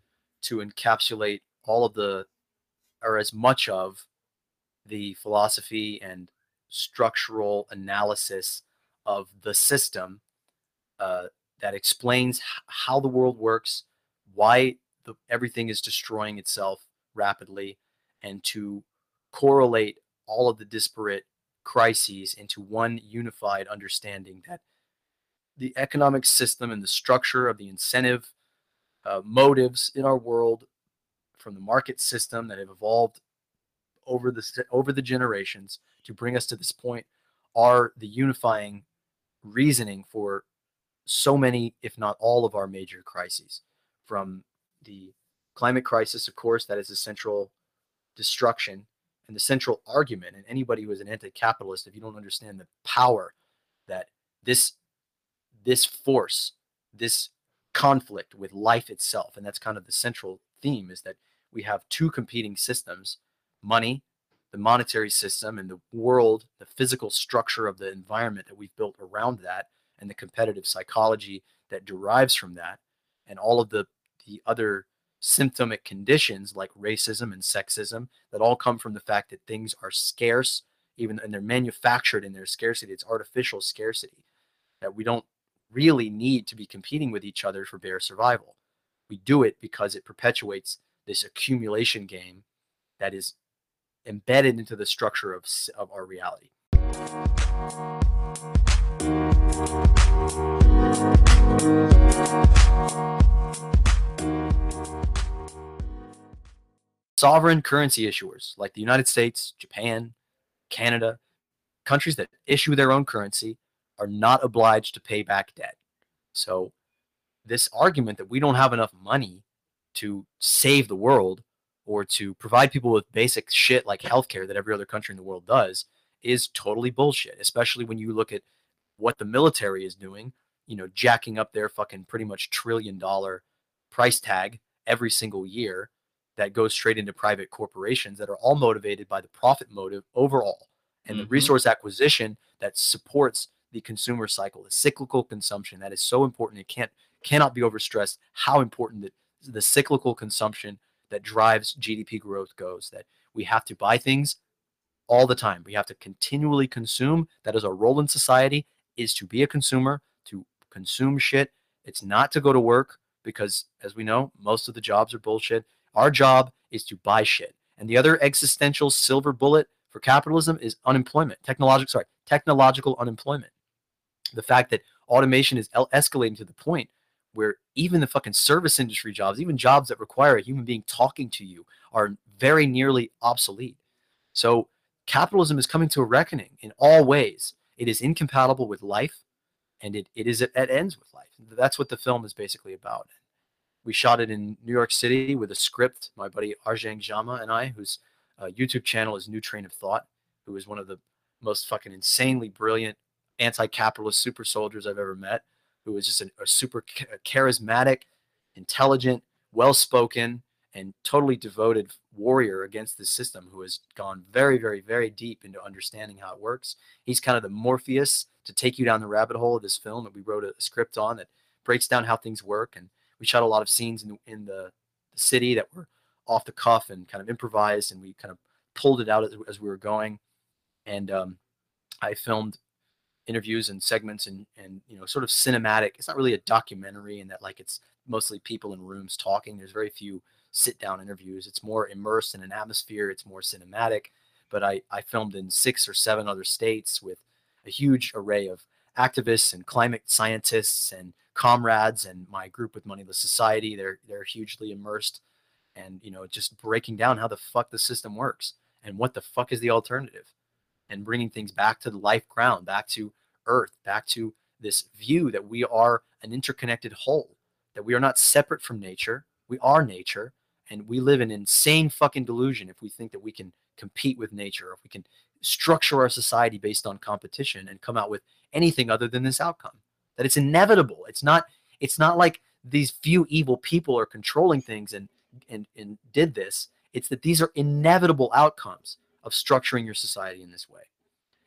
to encapsulate all of the, or as much of, the philosophy and structural analysis of the system uh, that explains how the world works, why the, everything is destroying itself, rapidly and to correlate all of the disparate crises into one unified understanding that the economic system and the structure of the incentive uh, motives in our world from the market system that have evolved over the over the generations to bring us to this point are the unifying reasoning for so many if not all of our major crises from the climate crisis, of course, that is the central destruction and the central argument. And anybody who is an anti-capitalist, if you don't understand the power that this this force, this conflict with life itself, and that's kind of the central theme, is that we have two competing systems: money, the monetary system, and the world, the physical structure of the environment that we've built around that, and the competitive psychology that derives from that, and all of the the other symptomic conditions like racism and sexism that all come from the fact that things are scarce, even and they're manufactured in their scarcity. It's artificial scarcity that we don't really need to be competing with each other for bare survival. We do it because it perpetuates this accumulation game that is embedded into the structure of, of our reality. sovereign currency issuers like the United States, Japan, Canada, countries that issue their own currency are not obliged to pay back debt. So, this argument that we don't have enough money to save the world or to provide people with basic shit like healthcare that every other country in the world does is totally bullshit, especially when you look at what the military is doing, you know, jacking up their fucking pretty much trillion dollar price tag every single year that goes straight into private corporations that are all motivated by the profit motive overall and mm-hmm. the resource acquisition that supports the consumer cycle the cyclical consumption that is so important it can't cannot be overstressed how important that the cyclical consumption that drives gdp growth goes that we have to buy things all the time we have to continually consume that is our role in society is to be a consumer to consume shit it's not to go to work because as we know most of the jobs are bullshit our job is to buy shit. And the other existential silver bullet for capitalism is unemployment, technological, sorry, technological unemployment. The fact that automation is escalating to the point where even the fucking service industry jobs, even jobs that require a human being talking to you, are very nearly obsolete. So capitalism is coming to a reckoning in all ways. It is incompatible with life. and it, it is it ends with life. That's what the film is basically about. We shot it in New York City with a script. My buddy Arjang Jama and I, whose uh, YouTube channel is New Train of Thought, who is one of the most fucking insanely brilliant anti-capitalist super soldiers I've ever met, who is just a, a super charismatic, intelligent, well-spoken, and totally devoted warrior against the system who has gone very, very, very deep into understanding how it works. He's kind of the Morpheus to take you down the rabbit hole of this film that we wrote a script on that breaks down how things work. And we shot a lot of scenes in, in the, the city that were off the cuff and kind of improvised, and we kind of pulled it out as, as we were going. And um, I filmed interviews and segments and and you know sort of cinematic. It's not really a documentary in that like it's mostly people in rooms talking. There's very few sit down interviews. It's more immersed in an atmosphere. It's more cinematic. But I I filmed in six or seven other states with a huge array of activists and climate scientists and comrades and my group with Moneyless Society. They're they're hugely immersed and you know just breaking down how the fuck the system works and what the fuck is the alternative and bringing things back to the life ground, back to earth, back to this view that we are an interconnected whole, that we are not separate from nature. We are nature and we live in insane fucking delusion if we think that we can compete with nature, if we can structure our society based on competition and come out with anything other than this outcome. That it's inevitable. It's not it's not like these few evil people are controlling things and and and did this. It's that these are inevitable outcomes of structuring your society in this way.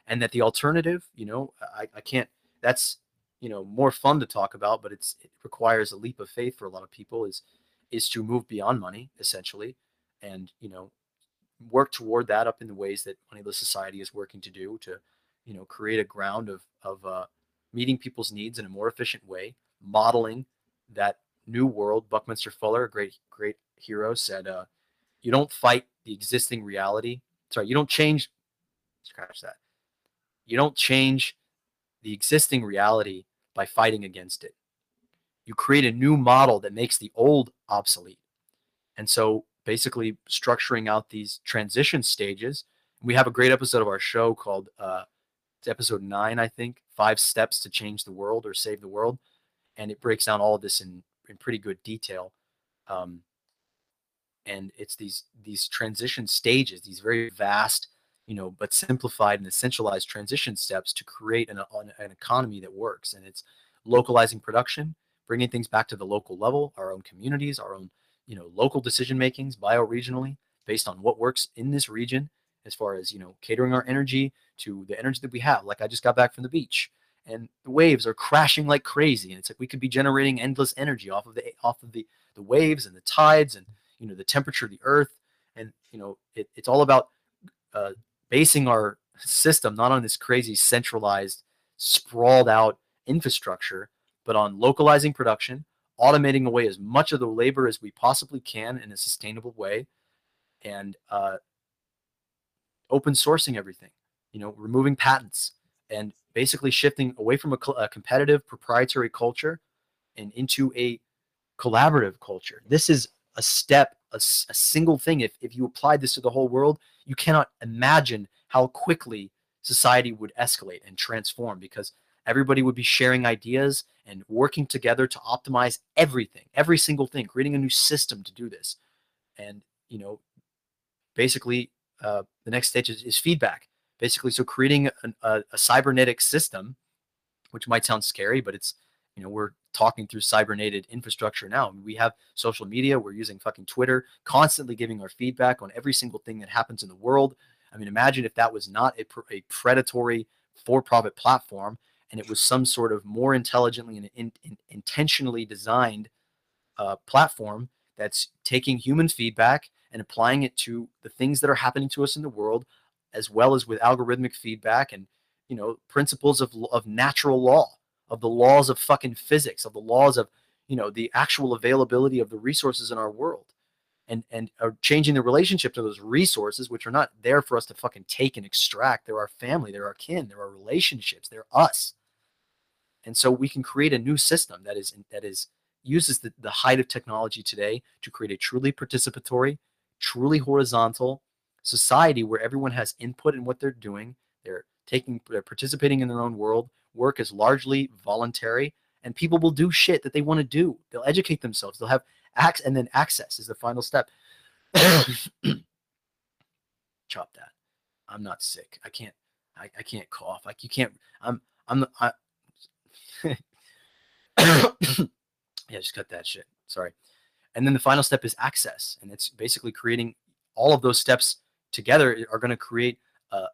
And that the alternative, you know, I, I can't that's you know more fun to talk about, but it's it requires a leap of faith for a lot of people is is to move beyond money essentially and you know work toward that up in the ways that moneyless society is working to do to you know create a ground of of uh, meeting people's needs in a more efficient way modeling that new world buckminster fuller a great great hero said uh, you don't fight the existing reality sorry you don't change scratch that you don't change the existing reality by fighting against it you create a new model that makes the old obsolete and so basically structuring out these transition stages. We have a great episode of our show called uh, it's episode nine, I think, five steps to change the world or save the world, and it breaks down all of this in in pretty good detail. Um, and it's these these transition stages, these very vast, you know, but simplified and essentialized transition steps to create an, an economy that works. And it's localizing production, bringing things back to the local level, our own communities, our own you know local decision makings bioregionally based on what works in this region as far as you know catering our energy to the energy that we have like i just got back from the beach and the waves are crashing like crazy and it's like we could be generating endless energy off of the off of the the waves and the tides and you know the temperature of the earth and you know it, it's all about uh, basing our system not on this crazy centralized sprawled out infrastructure but on localizing production automating away as much of the labor as we possibly can in a sustainable way and uh, open sourcing everything you know removing patents and basically shifting away from a, a competitive proprietary culture and into a collaborative culture. This is a step a, a single thing if, if you applied this to the whole world you cannot imagine how quickly society would escalate and transform because everybody would be sharing ideas and working together to optimize everything, every single thing, creating a new system to do this. And, you know, basically, uh, the next stage is, is feedback. Basically, so creating an, a, a cybernetic system, which might sound scary, but it's, you know, we're talking through cybernated infrastructure now. We have social media, we're using fucking Twitter, constantly giving our feedback on every single thing that happens in the world. I mean, imagine if that was not a, a predatory for profit platform and it was some sort of more intelligently and in, in, intentionally designed uh, platform that's taking human feedback and applying it to the things that are happening to us in the world as well as with algorithmic feedback and you know principles of, of natural law of the laws of fucking physics of the laws of you know the actual availability of the resources in our world and and are changing the relationship to those resources which are not there for us to fucking take and extract they're our family they're our kin they're our relationships they're us and so we can create a new system that is that is uses the, the height of technology today to create a truly participatory, truly horizontal society where everyone has input in what they're doing. They're taking they're participating in their own world. Work is largely voluntary and people will do shit that they want to do. They'll educate themselves. They'll have access, and then access is the final step. *coughs* Chop that. I'm not sick. I can't. I, I can't cough. Like you can't. I'm. I'm. I, *coughs* yeah, just cut that shit. Sorry. And then the final step is access, and it's basically creating all of those steps together are going to create uh,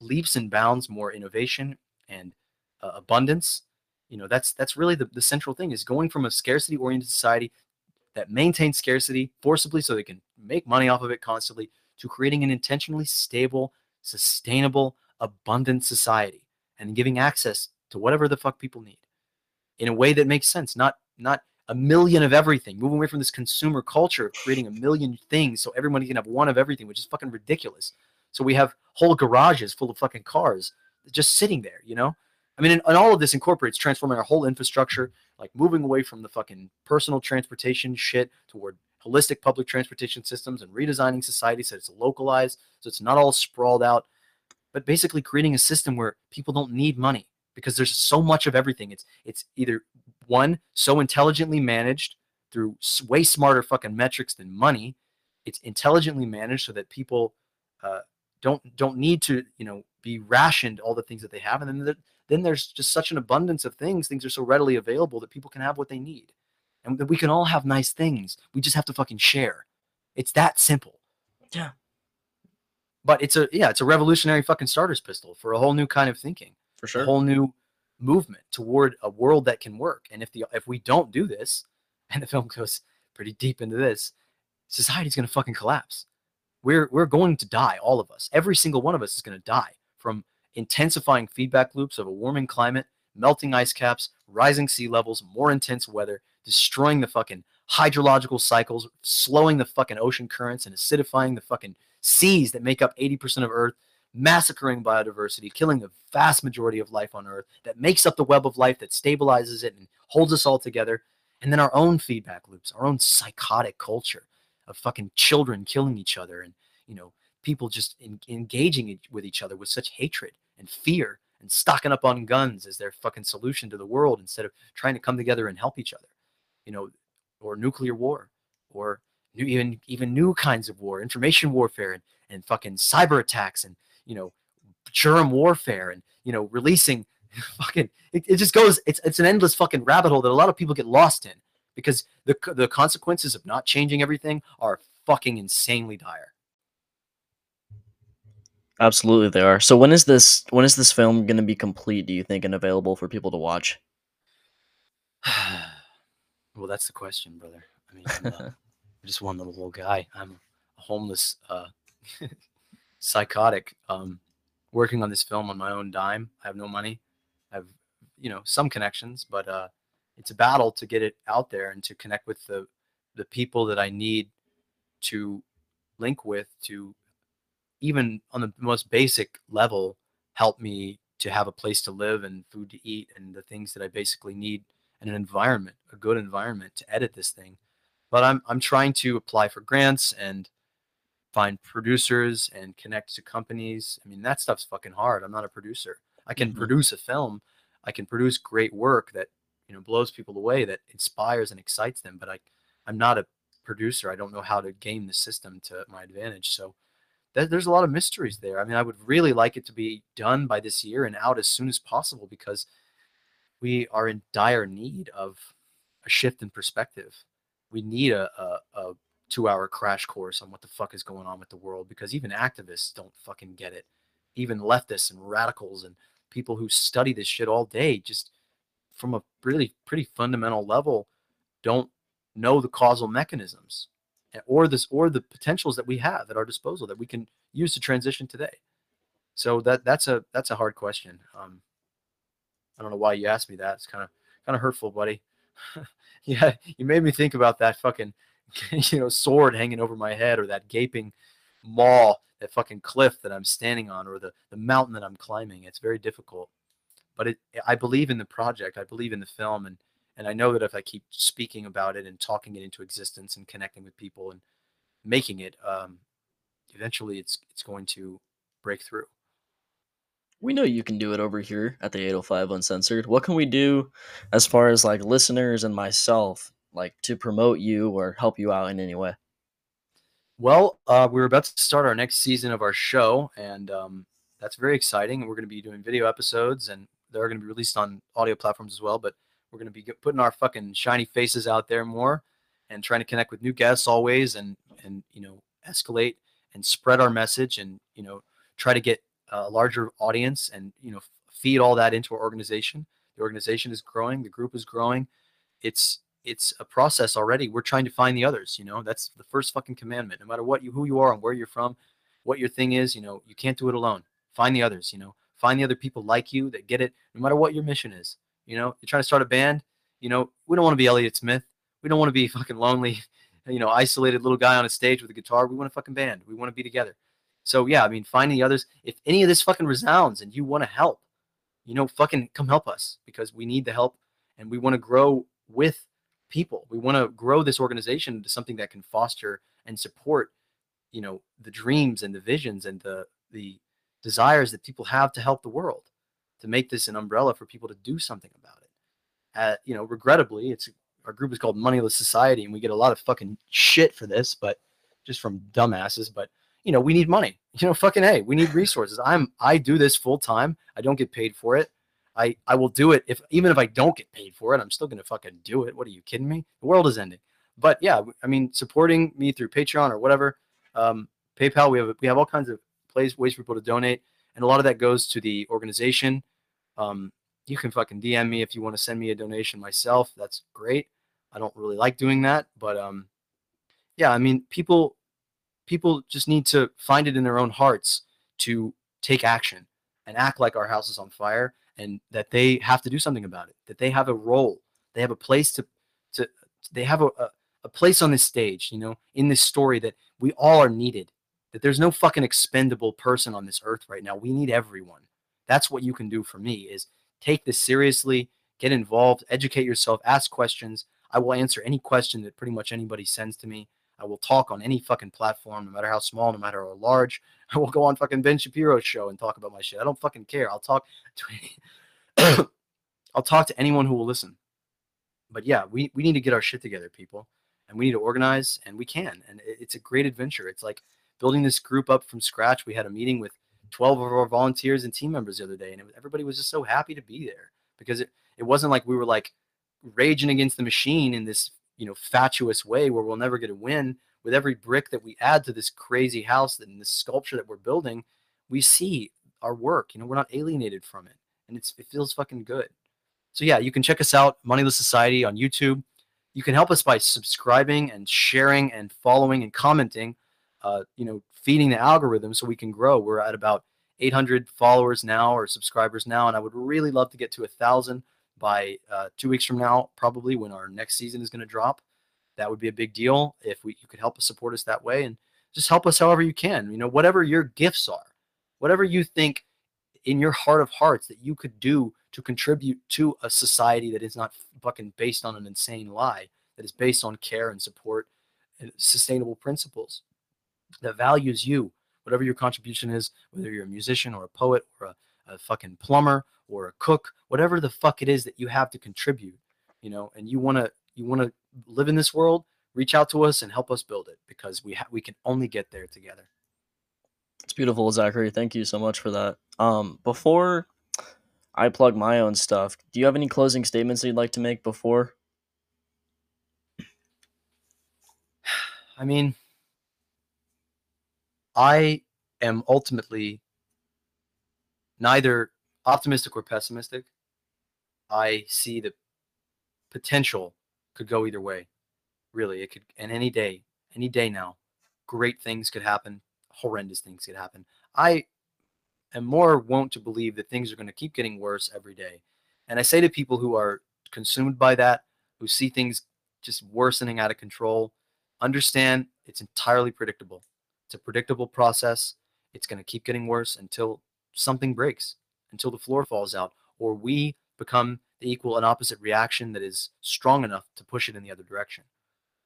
leaps and bounds more innovation and uh, abundance you know that's that's really the, the central thing is going from a scarcity oriented society that maintains scarcity forcibly so they can make money off of it constantly to creating an intentionally stable sustainable abundant society and giving access to whatever the fuck people need in a way that makes sense not not a million of everything moving away from this consumer culture of creating a million things so everybody can have one of everything which is fucking ridiculous. So we have whole garages full of fucking cars just sitting there you know I mean, and, and all of this incorporates transforming our whole infrastructure, like moving away from the fucking personal transportation shit toward holistic public transportation systems and redesigning society so it's localized, so it's not all sprawled out, but basically creating a system where people don't need money because there's so much of everything. It's it's either one so intelligently managed through way smarter fucking metrics than money. It's intelligently managed so that people uh, don't don't need to you know be rationed all the things that they have, and then then there's just such an abundance of things. Things are so readily available that people can have what they need. And that we can all have nice things. We just have to fucking share. It's that simple. Yeah. But it's a yeah, it's a revolutionary fucking starter's pistol for a whole new kind of thinking. For sure. A whole new movement toward a world that can work. And if the if we don't do this, *laughs* and the film goes pretty deep into this, society's gonna fucking collapse. We're we're going to die, all of us. Every single one of us is gonna die from intensifying feedback loops of a warming climate, melting ice caps, rising sea levels, more intense weather, destroying the fucking hydrological cycles, slowing the fucking ocean currents, and acidifying the fucking seas that make up 80% of Earth, massacring biodiversity, killing the vast majority of life on Earth that makes up the web of life that stabilizes it and holds us all together. And then our own feedback loops, our own psychotic culture of fucking children killing each other and, you know, people just in, engaging with each other with such hatred and fear and stocking up on guns as their fucking solution to the world instead of trying to come together and help each other, you know, or nuclear war or new, even even new kinds of war, information warfare and, and fucking cyber attacks and you know germ warfare and you know releasing *laughs* fucking it, it just goes it's it's an endless fucking rabbit hole that a lot of people get lost in because the the consequences of not changing everything are fucking insanely dire. Absolutely, they are. So when is this when is this film going to be complete? Do you think and available for people to watch? *sighs* well, that's the question, brother. I mean, I'm, uh, *laughs* just one little old guy. I'm a homeless, uh, *laughs* psychotic, um, working on this film on my own dime. I have no money. I have, you know, some connections, but uh, it's a battle to get it out there and to connect with the the people that I need to link with to even on the most basic level, help me to have a place to live and food to eat and the things that I basically need and an environment, a good environment to edit this thing. But I'm I'm trying to apply for grants and find producers and connect to companies. I mean, that stuff's fucking hard. I'm not a producer. I can mm-hmm. produce a film. I can produce great work that, you know, blows people away, that inspires and excites them, but I I'm not a producer. I don't know how to game the system to my advantage. So there's a lot of mysteries there. I mean, I would really like it to be done by this year and out as soon as possible because we are in dire need of a shift in perspective. We need a, a, a two hour crash course on what the fuck is going on with the world because even activists don't fucking get it. Even leftists and radicals and people who study this shit all day just from a really pretty fundamental level don't know the causal mechanisms or this or the potentials that we have at our disposal that we can use to transition today. So that that's a that's a hard question. Um i don't know why you asked me that. It's kind of kind of hurtful buddy. *laughs* Yeah you made me think about that fucking *laughs* you know sword hanging over my head or that gaping maw that fucking cliff that i'm standing on or the the mountain that i'm climbing. It's very difficult. But it i believe in the project. I believe in the film and and I know that if I keep speaking about it and talking it into existence and connecting with people and making it, um, eventually it's it's going to break through. we know you can do it over here at the 805 Uncensored. What can we do as far as like listeners and myself, like to promote you or help you out in any way? Well, uh, we're about to start our next season of our show, and um, that's very exciting. And we're going to be doing video episodes, and they're going to be released on audio platforms as well. But we're going to be putting our fucking shiny faces out there more, and trying to connect with new guests always, and and you know escalate and spread our message, and you know try to get a larger audience, and you know feed all that into our organization. The organization is growing, the group is growing. It's it's a process already. We're trying to find the others. You know, that's the first fucking commandment. No matter what you who you are and where you're from, what your thing is, you know, you can't do it alone. Find the others. You know, find the other people like you that get it. No matter what your mission is. You know, you're trying to start a band. You know, we don't want to be Elliott Smith. We don't want to be *laughs* fucking lonely. You know, isolated little guy on a stage with a guitar. We want a fucking band. We want to be together. So yeah, I mean, finding the others. If any of this fucking resounds and you want to help, you know, fucking come help us because we need the help and we want to grow with people. We want to grow this organization into something that can foster and support, you know, the dreams and the visions and the the desires that people have to help the world, to make this an umbrella for people to do something about it. Uh, you know, regrettably, it's our group is called Moneyless Society, and we get a lot of fucking shit for this, but just from dumbasses. But you know, we need money. *laughs* You know, fucking hey, we need resources. I'm I do this full time. I don't get paid for it. I I will do it if even if I don't get paid for it, I'm still gonna fucking do it. What are you kidding me? The world is ending. But yeah, I mean, supporting me through Patreon or whatever, um, PayPal. We have we have all kinds of plays ways for people to donate, and a lot of that goes to the organization. Um, you can fucking DM me if you want to send me a donation myself. That's great. I don't really like doing that, but um, yeah, I mean, people people just need to find it in their own hearts to take action and act like our house is on fire and that they have to do something about it that they have a role they have a place to to they have a, a, a place on this stage you know in this story that we all are needed that there's no fucking expendable person on this earth right now we need everyone that's what you can do for me is take this seriously get involved educate yourself ask questions i will answer any question that pretty much anybody sends to me I will talk on any fucking platform, no matter how small, no matter how large. *laughs* I will go on fucking Ben Shapiro's show and talk about my shit. I don't fucking care. I'll talk *laughs* to *coughs* I'll talk to anyone who will listen. But yeah, we, we need to get our shit together, people. And we need to organize, and we can. And it's a great adventure. It's like building this group up from scratch. We had a meeting with 12 of our volunteers and team members the other day, and was, everybody was just so happy to be there because it, it wasn't like we were like raging against the machine in this you know fatuous way where we'll never get a win. With every brick that we add to this crazy house and this sculpture that we're building we see our work you know we're not alienated from it and it's it feels fucking good. So yeah you can check us out moneyless society on youtube. You can help us by subscribing and sharing and following and commenting uh, you know feeding the algorithm so we can grow we're at about 800 followers now or subscribers now and i would really love to get to a thousand by uh, two weeks from now, probably when our next season is going to drop. That would be a big deal if we you could help us support us that way and just help us however you can. You know, whatever your gifts are, whatever you think in your heart of hearts that you could do to contribute to a society that is not fucking based on an insane lie, that is based on care and support and sustainable principles, that values you, whatever your contribution is, whether you're a musician or a poet or a a fucking plumber or a cook, whatever the fuck it is that you have to contribute, you know, and you want to you want to live in this world, reach out to us and help us build it because we ha- we can only get there together. It's beautiful, Zachary. Thank you so much for that. Um, before I plug my own stuff, do you have any closing statements that you'd like to make before? *sighs* I mean, I am ultimately neither optimistic or pessimistic. I see the potential could go either way. Really, it could, and any day, any day now, great things could happen, horrendous things could happen. I am more wont to believe that things are going to keep getting worse every day. And I say to people who are consumed by that, who see things just worsening out of control, understand it's entirely predictable. It's a predictable process. It's going to keep getting worse until something breaks until the floor falls out, or we become the equal and opposite reaction that is strong enough to push it in the other direction.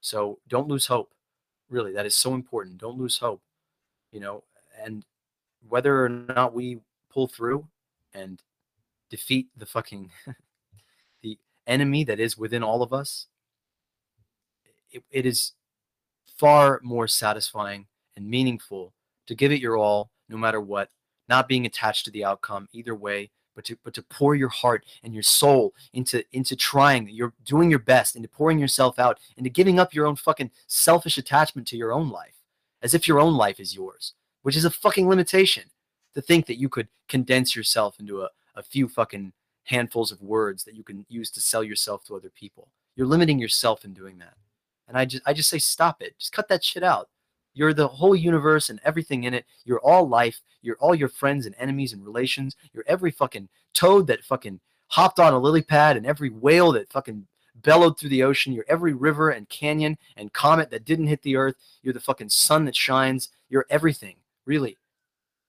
So don't lose hope. Really, that is so important. Don't lose hope. You know, and whether or not we pull through, and defeat the fucking *laughs* the enemy that is within all of us, it, it is far more satisfying and meaningful to give it your all, no matter what, not being attached to the outcome either way, but to but to pour your heart and your soul into into trying, you're doing your best, into pouring yourself out, into giving up your own fucking selfish attachment to your own life, as if your own life is yours, which is a fucking limitation. To think that you could condense yourself into a, a few fucking handfuls of words that you can use to sell yourself to other people. You're limiting yourself in doing that. And I just I just say stop it. Just cut that shit out. You're the whole universe and everything in it. You're all life. You're all your friends and enemies and relations. You're every fucking toad that fucking hopped on a lily pad and every whale that fucking bellowed through the ocean. You're every river and canyon and comet that didn't hit the earth. You're the fucking sun that shines. You're everything, really.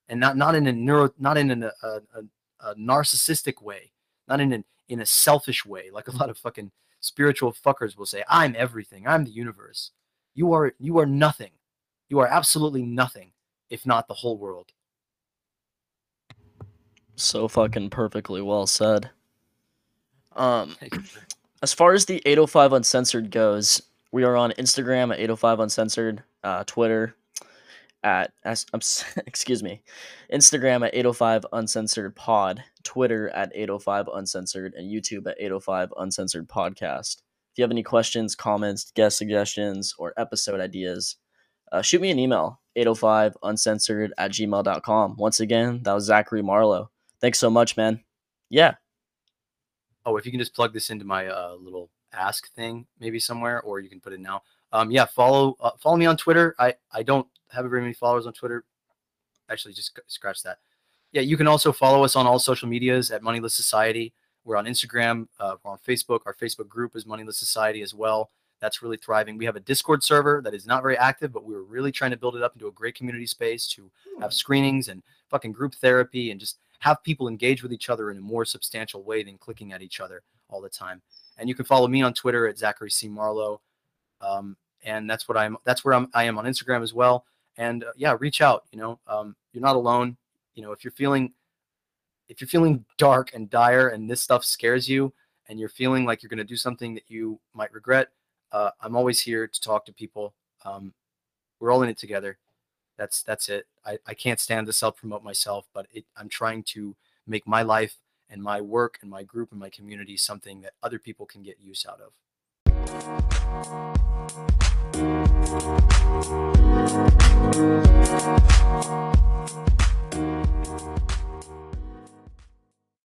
And not not in a neuro not in a, a, a, a narcissistic way, not in an in a selfish way, like a lot of fucking spiritual fuckers will say, I'm everything. I'm the universe. You are you are nothing. You are absolutely nothing if not the whole world. So fucking perfectly well said. Um, as far as the 805 Uncensored goes, we are on Instagram at 805 Uncensored, uh, Twitter at *laughs* excuse me, Instagram at 805 Uncensored Pod, Twitter at 805 Uncensored, and YouTube at 805 Uncensored Podcast. If you have any questions, comments, guest suggestions, or episode ideas, uh, shoot me an email 805 uncensored at gmail.com. Once again, that was Zachary Marlow. Thanks so much, man. Yeah. Oh, if you can just plug this into my uh, little ask thing, maybe somewhere, or you can put it now. Um, yeah, follow uh, follow me on Twitter. I I don't have very many followers on Twitter. Actually, just scratch that. Yeah, you can also follow us on all social medias at Moneyless Society. We're on Instagram. Uh, we're on Facebook. Our Facebook group is Moneyless Society as well that's really thriving. We have a Discord server that is not very active, but we are really trying to build it up into a great community space to have screenings and fucking group therapy and just have people engage with each other in a more substantial way than clicking at each other all the time. And you can follow me on Twitter at Zachary C Marlow, um, and that's what I'm. That's where I'm. I am on Instagram as well. And uh, yeah, reach out. You know, um, you're not alone. You know, if you're feeling if you're feeling dark and dire and this stuff scares you and you're feeling like you're going to do something that you might regret uh, I'm always here to talk to people. Um, we're all in it together. That's that's it. I, I can't stand to self promote myself, but it, I'm trying to make my life and my work and my group and my community something that other people can get use out of.